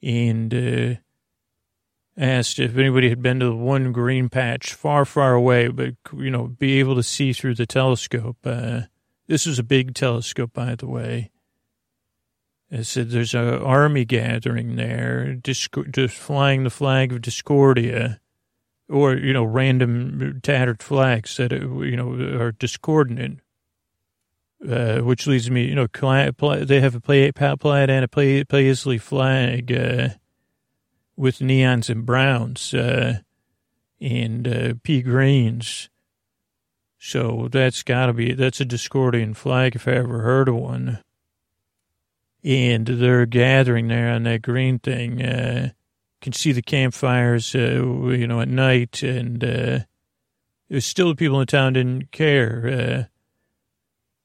and uh, asked if anybody had been to the one green patch far, far away, but, you know, be able to see through the telescope. Uh, this is a big telescope, by the way. I said there's an army gathering there, just flying the flag of Discordia, or you know, random tattered flags that you know are discordant. Uh, which leads me, you know, they have a play, Plaid and a play, Paisley flag uh, with neons and browns uh, and uh, pea greens. So that's got to be that's a Discordian flag if I ever heard of one and they're gathering there on that green thing. Uh, can see the campfires, uh, you know, at night, and uh, still the people in town didn't care. Uh,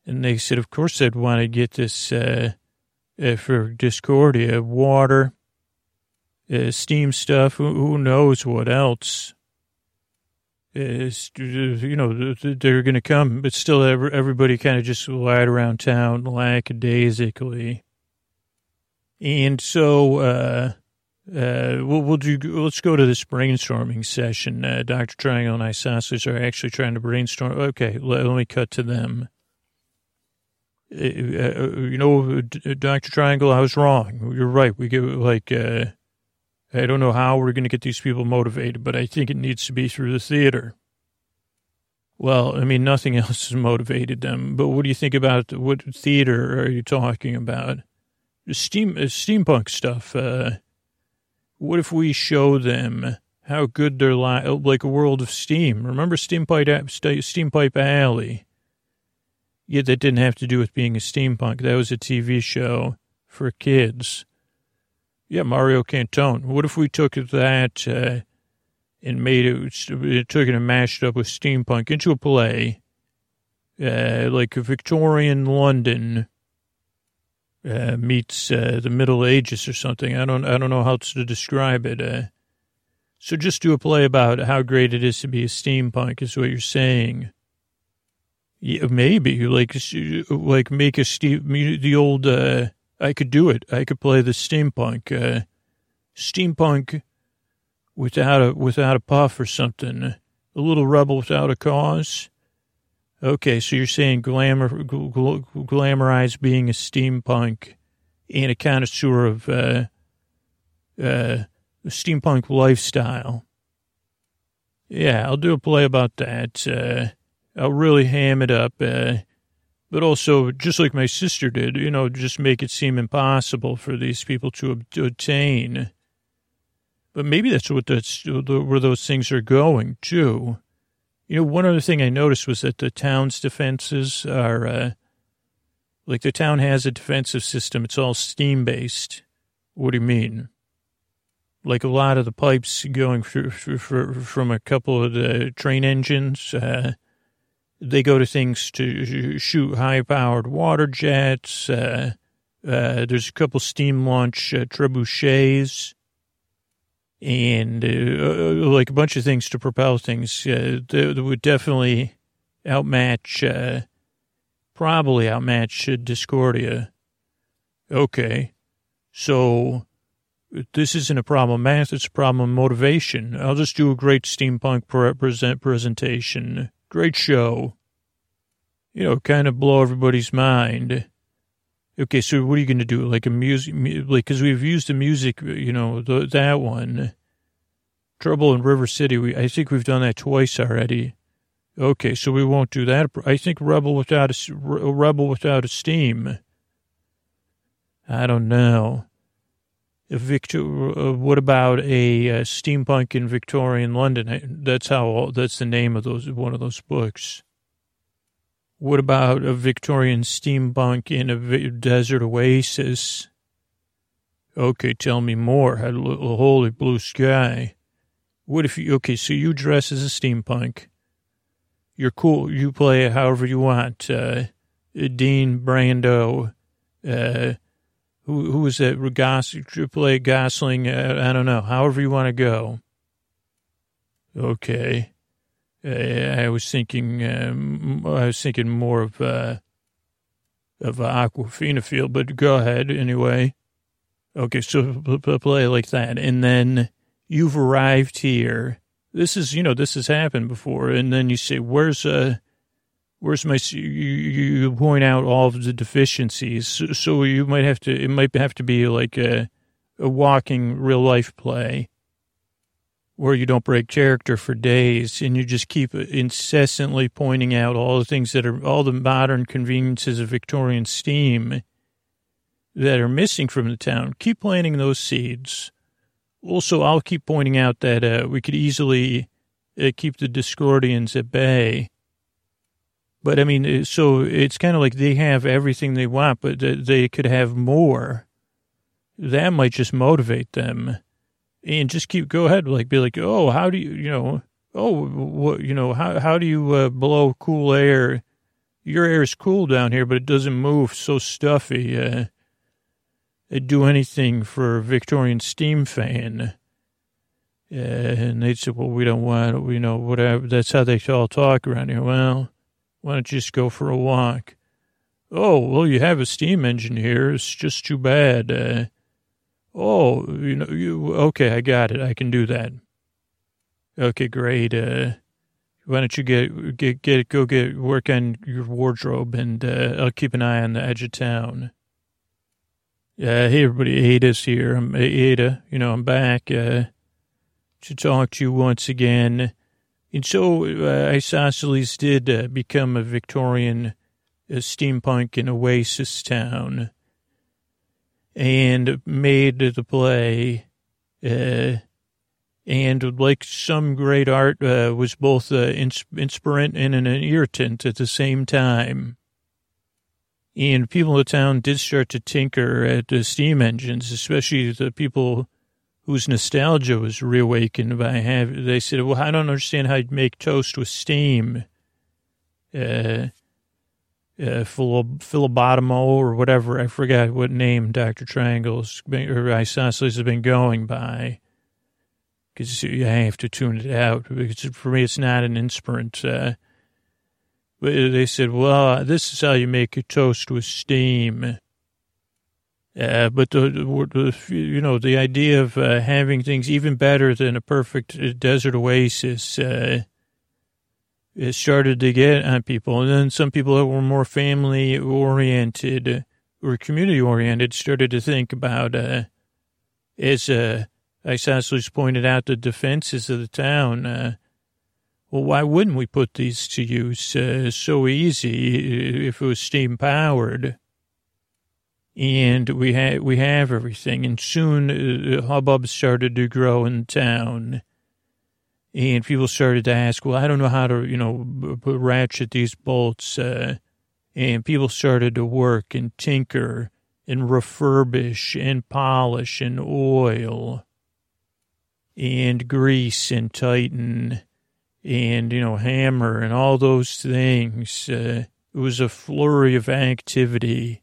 and they said, of course, they'd want to get this uh, uh, for Discordia, water, uh, steam stuff, who, who knows what else. You know, they're going to come, but still, everybody kind of just lied around town lackadaisically. And so, uh, uh, we'll, we'll do, let's go to this brainstorming session. Uh, Dr. Triangle and Isosceles are actually trying to brainstorm. Okay, let, let me cut to them. Uh, uh you know, Dr. Triangle, I was wrong. You're right. We get like, uh, I don't know how we're going to get these people motivated, but I think it needs to be through the theater. Well, I mean, nothing else has motivated them. But what do you think about what theater are you talking about? steam uh, steampunk stuff. Uh, what if we show them how good their li- uh, like a world of steam? Remember Steampipe Steampipe Alley? Yeah, that didn't have to do with being a steampunk. That was a TV show for kids. Yeah, Mario Cantone. What if we took that uh, and made it, took it and mashed it up with steampunk into a play, uh, like a Victorian London uh, meets uh, the Middle Ages or something. I don't I don't know how to describe it. Uh, so just do a play about how great it is to be a steampunk is what you're saying. Yeah, maybe like like make a steam the old. I could do it. I could play the steampunk, uh, steampunk without a without a puff or something. A little rebel without a cause. Okay, so you're saying glamour, gl- glamorize being a steampunk and a connoisseur of uh, uh, steampunk lifestyle. Yeah, I'll do a play about that. Uh, I'll really ham it up, uh, but also just like my sister did, you know, just make it seem impossible for these people to, ob- to attain. But maybe that's what that's where those things are going too. You know, one other thing I noticed was that the town's defenses are, uh, like the town has a defensive system. It's all steam based. What do you mean? Like a lot of the pipes going through, through, through from a couple of the train engines, uh, they go to things to shoot high powered water jets. Uh, uh, there's a couple steam launch uh, trebuchets and uh, like a bunch of things to propel things uh, that, would definitely outmatch, uh, probably outmatch Discordia. Okay, so this isn't a problem math; it's a problem of motivation. I'll just do a great steampunk present presentation. Great show. You know, kind of blow everybody's mind. Okay, so what are you going to do? Like a music, like because we've used the music, you know, the, that one. Trouble in River City. We, I think we've done that twice already. Okay, so we won't do that. I think Rebel without a Rebel without a steam. I don't know. Victor, uh, what about a uh, steampunk in Victorian London? That's how. That's the name of those. One of those books. What about a Victorian steampunk in a desert oasis? Okay, tell me more. A holy blue sky. What if you, okay, so you dress as a steampunk. You're cool. You play however you want. Uh, Dean Brando, uh, who, who is it? Gos, you play Gosling. Uh, I don't know. However you want to go. Okay. Uh, I was thinking, um, I was thinking more of uh, of Awkwafina feel, but go ahead anyway. Okay, so play like that, and then you've arrived here. This is, you know, this has happened before, and then you say, "Where's uh, where's my?" You, you point out all of the deficiencies, so, so you might have to. It might have to be like a a walking real life play where you don't break character for days and you just keep incessantly pointing out all the things that are all the modern conveniences of Victorian steam that are missing from the town. Keep planting those seeds. Also, I'll keep pointing out that uh, we could easily uh, keep the Discordians at bay. But I mean, so it's kind of like they have everything they want, but they could have more. That might just motivate them and just keep go ahead like be like oh how do you you know oh what you know how how do you uh, blow cool air your air is cool down here but it doesn't move so stuffy uh do anything for a Victorian steam fan. Uh, and they'd say, well, we don't want, you know, whatever. That's how they all talk around here. Well, why don't you just go for a walk? Oh, well, you have a steam engine here. It's just too bad. Uh, Oh, you know, you okay? I got it. I can do that. Okay, great. Uh, why don't you get get get go get work on your wardrobe, and uh, I'll keep an eye on the edge of town. Yeah, uh, hey everybody, Ada's here. I'm Ada. You know, I'm back uh, to talk to you once again. And so, uh, Isosceles did uh, become a Victorian uh, steampunk and oasis town and made the play. Uh, and like some great art, uh, was both uh, ins- inspirant and an irritant at the same time. And people in the town did start to tinker at the steam engines, especially the people whose nostalgia was reawakened by having. They said, "Well, I don't understand how you'd make toast with steam." Uh, uh, Philobotamo or whatever. I forgot what name Dr. Triangles or Isosceles has been going by because you have to tune it out. Because for me, it's not an inspirant. Uh, but they said, well, this is how you make a toast with steam. Uh, but the, the, you know the idea of uh, having things even better than a perfect uh, desert oasis uh, it started to get on people, and then some people that were more family oriented or community oriented started to think about uh, as uh, Isosceles pointed out the defenses of the town. Uh, well, why wouldn't we put these to use uh, so easy if it was steam powered? And we have we have everything. And soon, uh, hubbub started to grow in town, and people started to ask, "Well, I don't know how to, you know, ratchet these bolts." Uh, and people started to work and tinker and refurbish and polish and oil and grease and tighten and you know hammer and all those things. Uh, it was a flurry of activity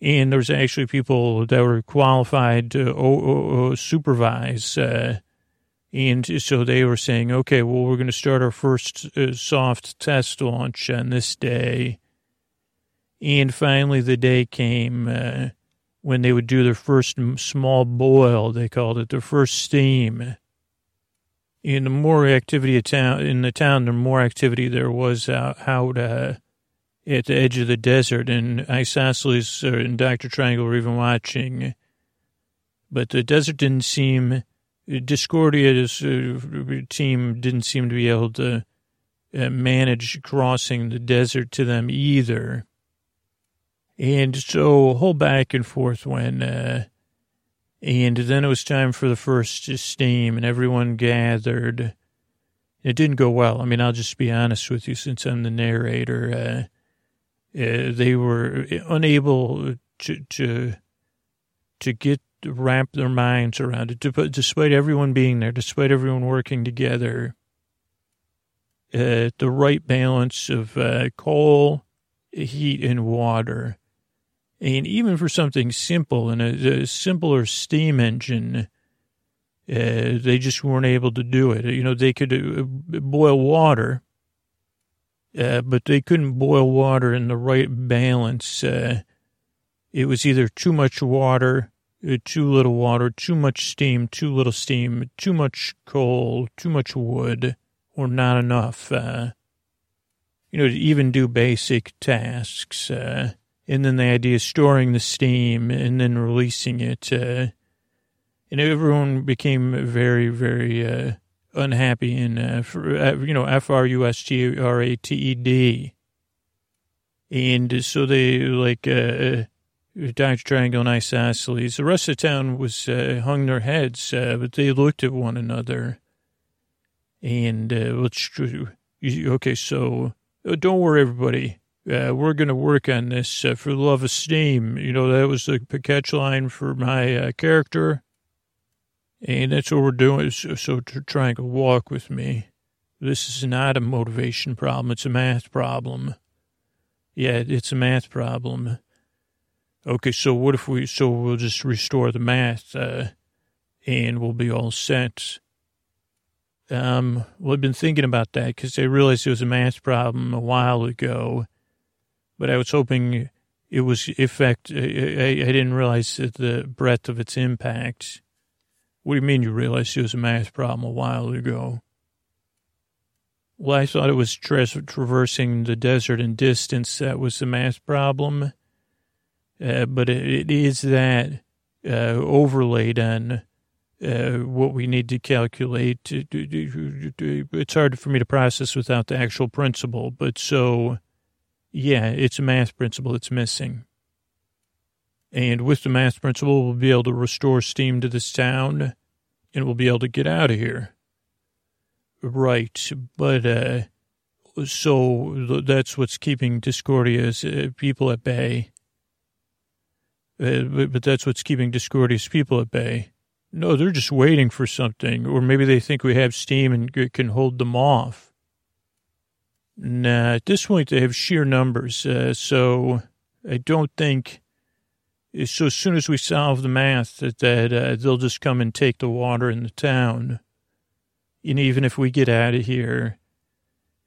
and there was actually people that were qualified to supervise. Uh, and so they were saying, okay, well, we're going to start our first uh, soft test launch on this day. And finally, the day came uh, when they would do their first small boil. They called it their first steam. And the more activity in the town, the more activity there was out, out uh, at the edge of the desert, and Isosceles and Dr. Triangle were even watching. But the desert didn't seem, Discordia's uh, team didn't seem to be able to uh, manage crossing the desert to them either. And so whole back and forth went, uh, and then it was time for the first steam, and everyone gathered. It didn't go well. I mean, I'll just be honest with you since I'm the narrator. Uh, uh, they were unable to to to get wrap their minds around it. Despite everyone being there, despite everyone working together, uh, the right balance of uh, coal, heat, and water, and even for something simple and a, a simpler steam engine. Uh, they just weren't able to do it. You know, they could uh, boil water, uh, but they couldn't boil water in the right balance. Uh, it was either too much water, uh, too little water, too much steam, too little steam, too much coal, too much wood, or not enough. Uh, you know, to even do basic tasks. Uh, and then the idea of storing the steam and then releasing it. And everyone became very, very unhappy in, uh, uh, you know, F R U S T R A T E D. And so they, like, uh, Dr. Triangle and Isosceles, the rest of the town was, uh, hung their heads, uh, but they looked at one another. And, uh, let's, okay, so uh, don't worry, everybody. Uh, we're going to work on this uh, for the love of steam. You know, that was the catch line for my uh, character. And that's what we're doing. So, so to try and walk with me. This is not a motivation problem. It's a math problem. Yeah, it's a math problem. Okay, so what if we, so we'll just restore the math, uh, and we'll be all set. Um, well, I've been thinking about that because I realized it was a math problem a while ago, but I was hoping it was effect. I, I, I didn't realize the breadth of its impact. What do you mean you realized it was a math problem a while ago? Well, I thought it was tra- traversing the desert in distance that was the math problem. Uh, but it, it is that uh, overlaid on uh, what we need to calculate. It's hard for me to process without the actual principle. But so, yeah, it's a math principle that's missing. And with the math principle, we'll be able to restore steam to this town and we'll be able to get out of here. Right. But, uh, so that's what's keeping Discordia's uh, people at bay. Uh, but, but that's what's keeping Discordia's people at bay. No, they're just waiting for something, or maybe they think we have steam and can hold them off. Nah, at this point they have sheer numbers, uh, so I don't think. So as soon as we solve the math, that, that uh, they'll just come and take the water in the town. And even if we get out of here,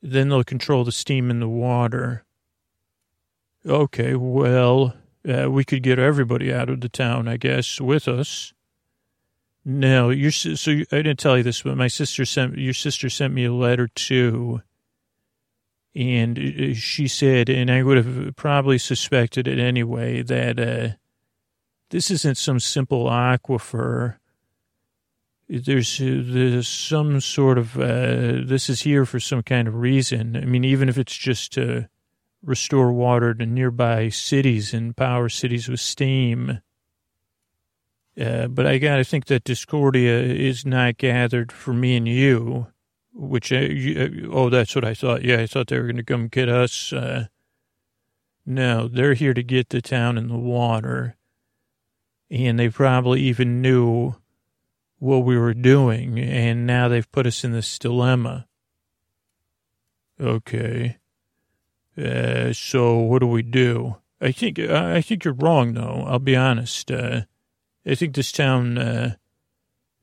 then they'll control the steam in the water. Okay, well, uh, we could get everybody out of the town, I guess, with us. No, your so I didn't tell you this, but my sister sent your sister sent me a letter too, and uh, she said, and I would have probably suspected it anyway that uh, this isn't some simple aquifer. There's there's some sort of uh, this is here for some kind of reason. I mean, even if it's just to restore water to nearby cities and power cities with steam uh, but I got to think that Discordia is not gathered for me and you, which, uh, you, uh, oh, that's what I thought. Yeah, I thought they were going to come get us. Uh, no, they're here to get the town and the water. And they probably even knew what we were doing. And now they've put us in this dilemma. Okay. Uh, so what do we do? I think, I think you're wrong, though. I'll be honest. Uh, I think this town, uh,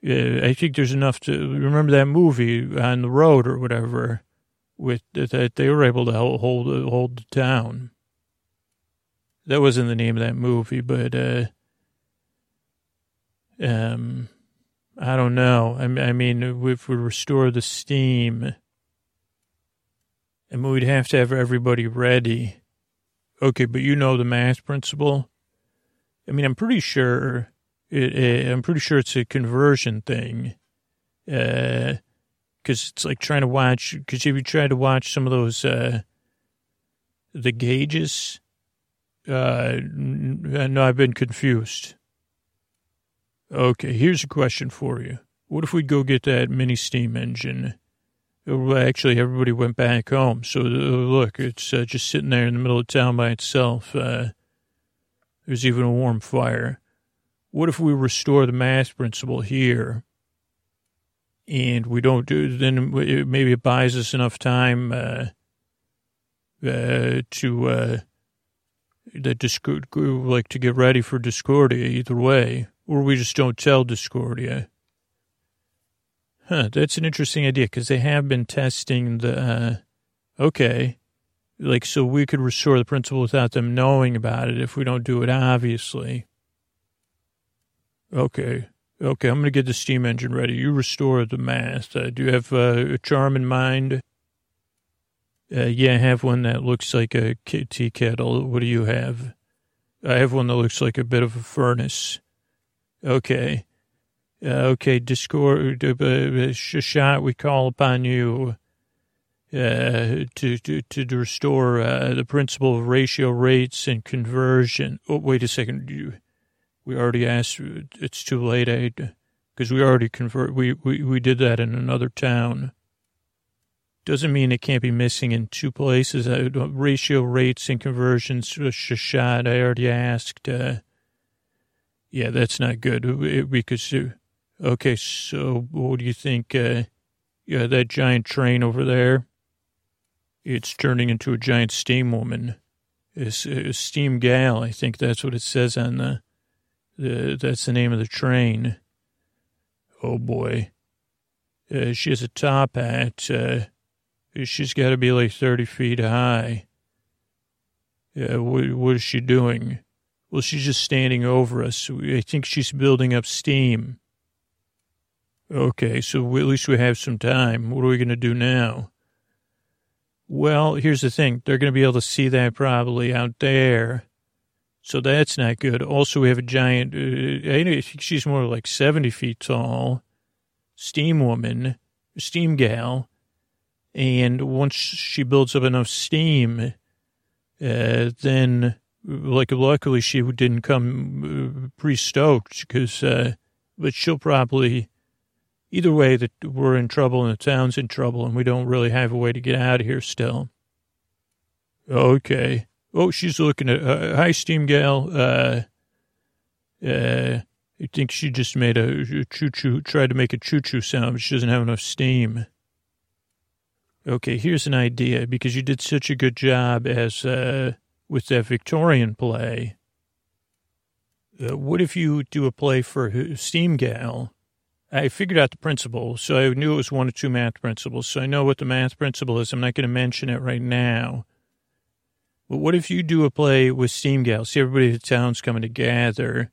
uh, I think there's enough to remember that movie on the road or whatever with that they were able to hold, hold the town. That wasn't the name of that movie, but, uh, um, I don't know. I, I mean, if we restore the steam, and we'd have to have everybody ready. Okay, but you know the math principle. I mean, I'm pretty sure it, it, I'm pretty sure it's a conversion thing. Uh, cause it's like trying to watch, cause if you try to watch some of those, uh, the gauges, uh, no, I've been confused. Okay, here's a question for you. What if we go get that mini steam engine? Well, actually, everybody went back home. So uh, look, it's uh, just sitting there in the middle of town by itself. Uh, there's even a warm fire what if we restore the math principle here and we don't do then maybe it buys us enough time uh, uh, to uh, Discord, like to get ready for Discordia either way, or we just don't tell Discordia. Huh, that's an interesting idea because they have been testing the. Uh, okay, like so we could restore the principle without them knowing about it if we don't do it, obviously. Okay. Okay, I'm to get the steam engine ready. You restore the mast. Uh, do you have uh, a charm in mind? Uh, yeah, I have one that looks like a tea kettle. What do you have? I have one that looks like a bit of a furnace. Okay. Uh, okay, Discord, uh, uh shot, we call upon you uh, to, to, to restore uh, the principle of ratio rates and conversion. Oh, wait a second. You we already asked, it's too late, because we already convert, we, we, we did that in another town. Doesn't mean it can't be missing in two places. Uh, ratio rates and conversions, uh, Seshat, I already asked. Uh, yeah, that's not good because, uh, okay, so what do you think? Uh, yeah, that giant train over there, it's turning into a giant steam woman. It's a steam gal, I think that's what it says on the uh, that's the name of the train. Oh boy. Uh, she has a top hat. Uh, she's got to be like 30 feet high. Uh, what, what is she doing? Well, she's just standing over us. I think she's building up steam. Okay, so at least we have some time. What are we going to do now? Well, here's the thing. They're going to be able to see that probably out there. So that's not good. Also, we have a giant, uh, I think she's more like 70 feet tall, steam woman, steam gal. And once she builds up enough steam, uh, then, like, luckily she didn't come uh, pre stoked because, uh, but she'll probably, either way, that we're in trouble and the town's in trouble and we don't really have a way to get out of here still. Okay. Oh, she's looking at, uh, hi, Steam Gal. Uh, uh, I think she just made a choo choo, tried to make a choo choo sound, but she doesn't have enough steam. Okay, here's an idea because you did such a good job as uh, with that Victorian play. Uh, what if you do a play for Steam Gal? I figured out the principle, so I knew it was one or two math principles. So I know what the math principle is. I'm not going to mention it right now. But what if you do a play with Steam Gal? See everybody in the town's coming together,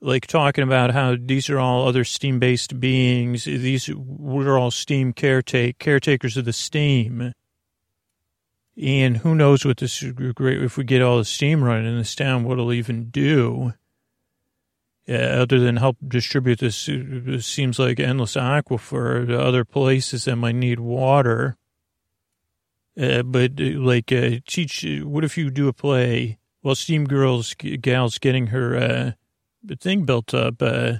like talking about how these are all other steam-based beings. These we're all steam caretake caretakers of the steam. And who knows what this great if we get all the steam running in this town, what it'll even do uh, other than help distribute this, it seems like endless aquifer to other places that might need water. Uh, but uh, like uh, teach, what if you do a play while Steam Girls Gal's getting her uh, thing built up? Uh,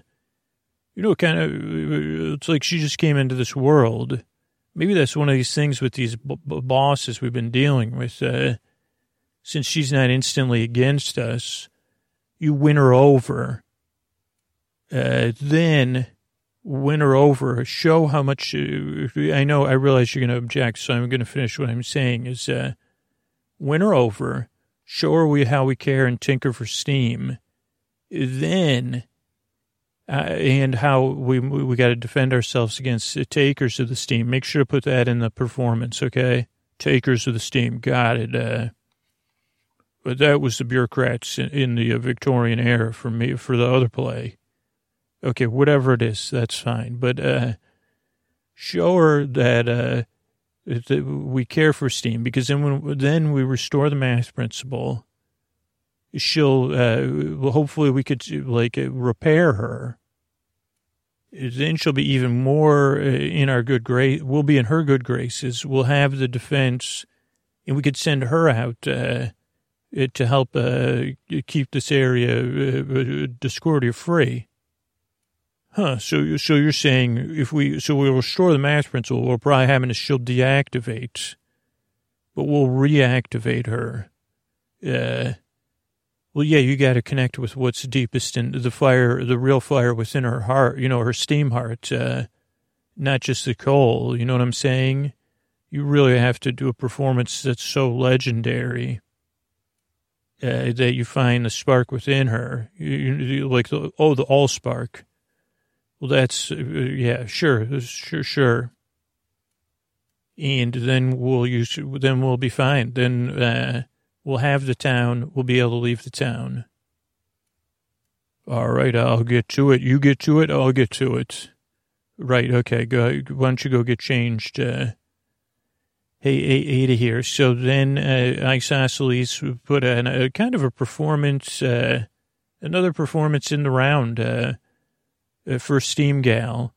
you know, kind of, it's like she just came into this world. Maybe that's one of these things with these b- b- bosses we've been dealing with. Uh, since she's not instantly against us, you win her over uh, then win her over, show how much, uh, I know, I realize you're going to object, so I'm going to finish what I'm saying is, uh, win her over, show her we, how we care and tinker for steam, then, uh, and how we, we got to defend ourselves against takers of the steam. Make sure to put that in the performance, okay? Takers of the steam. Got it. Uh, but that was the bureaucrats in, in the Victorian era for me, for the other play. Okay, whatever it is, that's fine. But uh, show her that, uh, that we care for Steam because then when then we restore the math principle, she'll uh, hopefully we could like repair her. Then she'll be even more uh, in our good grace. We'll be in her good graces. We'll have the defense, and we could send her out uh, to help uh, keep this area uh, Discordia free. Huh. So, so you're saying if we, so we'll restore the math principle, we'll probably having to, she'll deactivate, but we'll reactivate her. Uh, well, yeah, you got to connect with what's deepest in the fire, the real fire within her heart, you know, her steam heart, uh, not just the coal. You know what I'm saying? You really have to do a performance that's so legendary. Uh, that you find the spark within her, you, you, like the oh the all spark, well, that's, uh, yeah, sure, sure, sure. And then we'll use, then we'll be fine. Then, uh, we'll have the town. We'll be able to leave the town. All right, I'll get to it. You get to it. I'll get to it. Right. Okay. Go. Why don't you go get changed? Uh, hey, Ada here. So then, uh, Isosceles put a, a kind of a performance, uh, another performance in the round, uh, uh, for Steam Gal.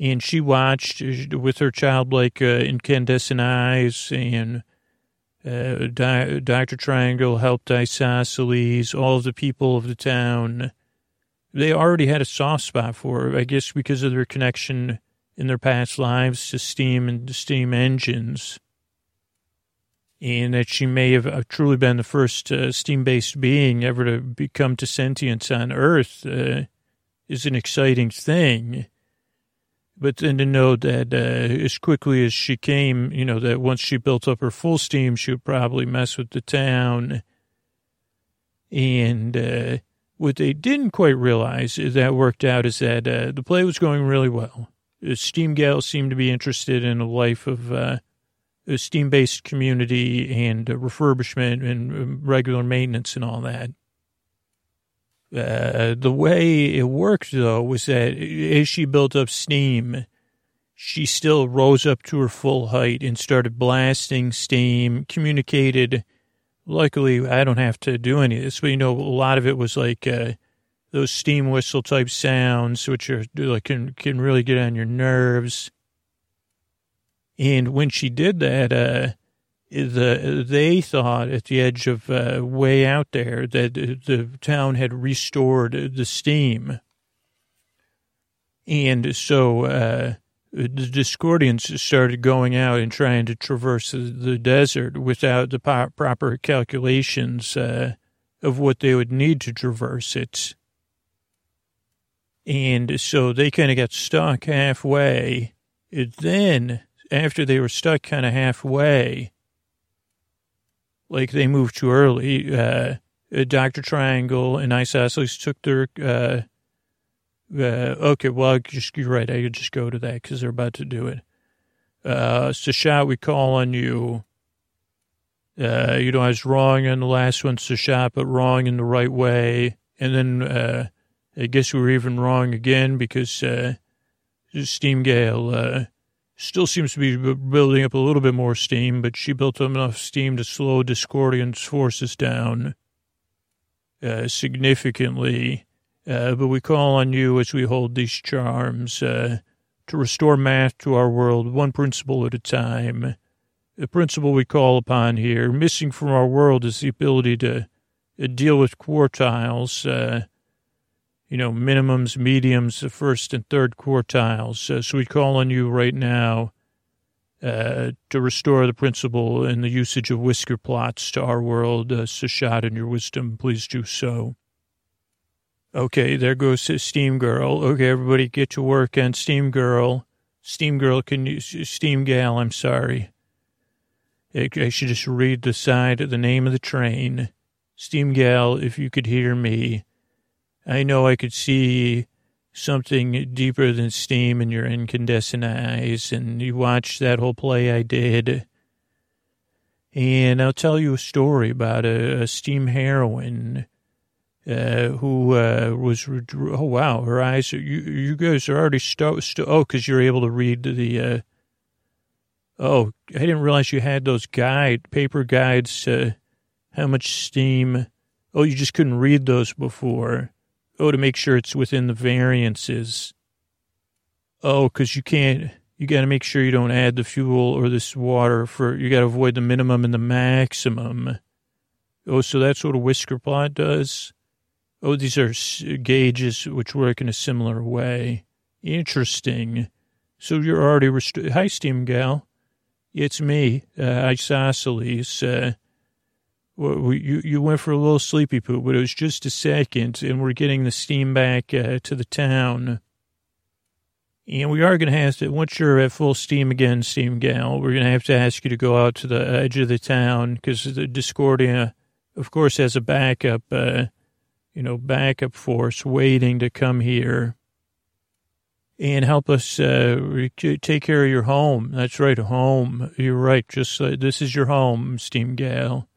And she watched uh, with her childlike uh, incandescent eyes, and uh, Di- Dr. Triangle helped Isosceles, all of the people of the town. They already had a soft spot for her, I guess, because of their connection in their past lives to steam and to steam engines. And that she may have uh, truly been the first uh, steam based being ever to become to sentience on Earth. Uh, is an exciting thing. But then to know that uh, as quickly as she came, you know, that once she built up her full steam, she would probably mess with the town. And uh, what they didn't quite realize that worked out is that uh, the play was going really well. Steam gals seemed to be interested in a life of uh, a steam-based community and refurbishment and um, regular maintenance and all that. Uh, the way it worked, though, was that as she built up steam, she still rose up to her full height and started blasting steam, communicated. Luckily, I don't have to do any of this, but you know, a lot of it was like uh, those steam whistle type sounds, which are like can can really get on your nerves. And when she did that, uh, the they thought at the edge of uh, way out there that the town had restored the steam, and so uh, the Discordians started going out and trying to traverse the desert without the proper calculations uh, of what they would need to traverse it. And so they kind of got stuck halfway. And then after they were stuck kind of halfway, like they moved too early, uh, Dr. Triangle and Isosceles took their, uh, uh, okay, well, just, you're right. I could just go to that because they're about to do it. Uh, Seshat, we call on you. Uh, you know, I was wrong on the last one, Seshat, but wrong in the right way. And then, uh, I guess we were even wrong again because, uh, Steam Gale, uh, still seems to be building up a little bit more steam, but she built up enough steam to slow Discordian's forces down, uh, significantly. Uh, but we call on you as we hold these charms, uh, to restore math to our world, one principle at a time. The principle we call upon here, missing from our world, is the ability to uh, deal with quartiles, uh, you know, minimums, mediums, the first and third quartiles. Uh, so we call on you right now uh, to restore the principle and the usage of whisker plots to our world. Uh, Seshat, in your wisdom, please do so. Okay, there goes Steam Girl. Okay, everybody get to work on Steam Girl. Steam Girl, can you, Steam Gal, I'm sorry. I should just read the side of the name of the train. Steam Gal, if you could hear me, I know I could see something deeper than steam in your incandescent eyes, and you watched that whole play I did. And I'll tell you a story about a, a steam heroine uh, who uh, was, oh, wow, her eyes, you, you guys are already, sto- sto- oh, because you're able to read the, uh, oh, I didn't realize you had those guide, paper guides, how much steam, oh, you just couldn't read those before. Oh, to make sure it's within the variances. Oh, because you can't, you got to make sure you don't add the fuel or this water for, you got to avoid the minimum and the maximum. Oh, so that's what a whisker plot does? Oh, these are gauges which work in a similar way. Interesting. So you're already restricted. Hi, Steam Gal. It's me, uh, Isosceles. Uh, well, you, you went for a little sleepy poo, but it was just a second, and we're getting the steam back uh, to the town. And we are going to have to, once you're at full steam again, Steam Gal, we're going to have to ask you to go out to the edge of the town because the Discordia, of course, has a backup uh, you know, backup force waiting to come here and help us uh, take care of your home. That's right, home. You're right. Just uh, this is your home, Steam Gal.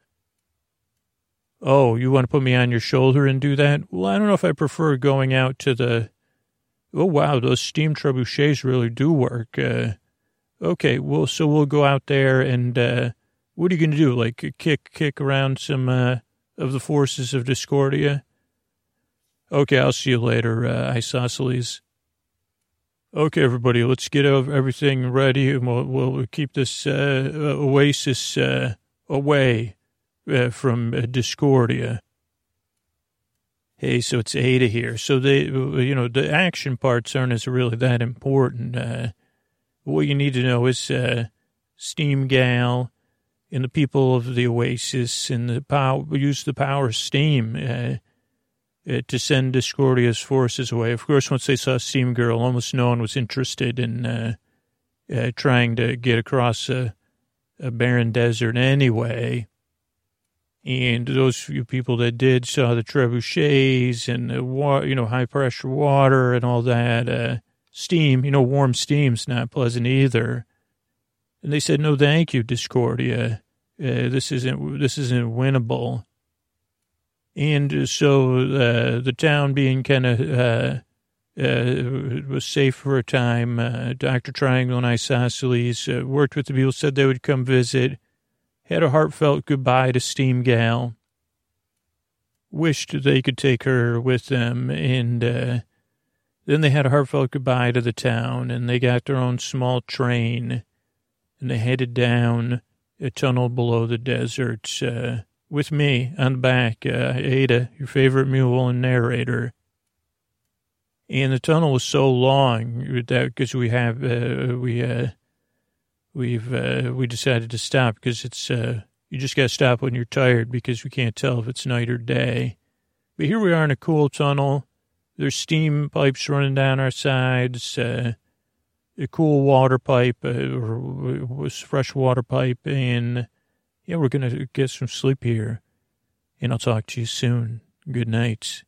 Oh, you want to put me on your shoulder and do that? Well, I don't know if I prefer going out to the. Oh wow, those steam trebuchets really do work. Uh, okay, well, so we'll go out there and uh, what are you going to do? Like kick kick around some uh, of the forces of Discordia? Okay, I'll see you later, uh, Isosceles. Okay, everybody, let's get everything ready and we'll, we'll keep this uh, oasis uh, away uh, from uh, Discordia. Hey, so it's Ada here. So they, you know, the action parts aren't as really that important. Uh, what you need to know is uh, Steam Gal and the people of the Oasis and the power use the power of steam. Uh, uh, to send Discordia's forces away. Of course, once they saw Steam Girl, almost no one was interested in uh, uh, trying to get across a, a, barren desert anyway. And those few people that did saw the trebuchets and the wa- you know high pressure water and all that uh, steam. You know, warm steam's not pleasant either. And they said, "No, thank you, Discordia. Uh, this isn't this isn't winnable." And so uh, the town being kind of uh, uh, was safe for a time. Uh, Dr. Triangle and Isosceles uh, worked with the people, said they would come visit, had a heartfelt goodbye to Steam Gal, wished they could take her with them, and uh, then they had a heartfelt goodbye to the town, and they got their own small train, and they headed down a tunnel below the desert with me on the back, uh, Ada, your favorite mule and narrator. And the tunnel was so long that because we have uh, we uh, we've uh, we decided to stop because it's uh, you just got to stop when you're tired because we can't tell if it's night or day. But here we are in a cool tunnel. There's steam pipes running down our sides. Uh, a cool water pipe, uh, fresh water pipe, and yeah, we're gonna get some sleep here. And I'll talk to you soon. Good night.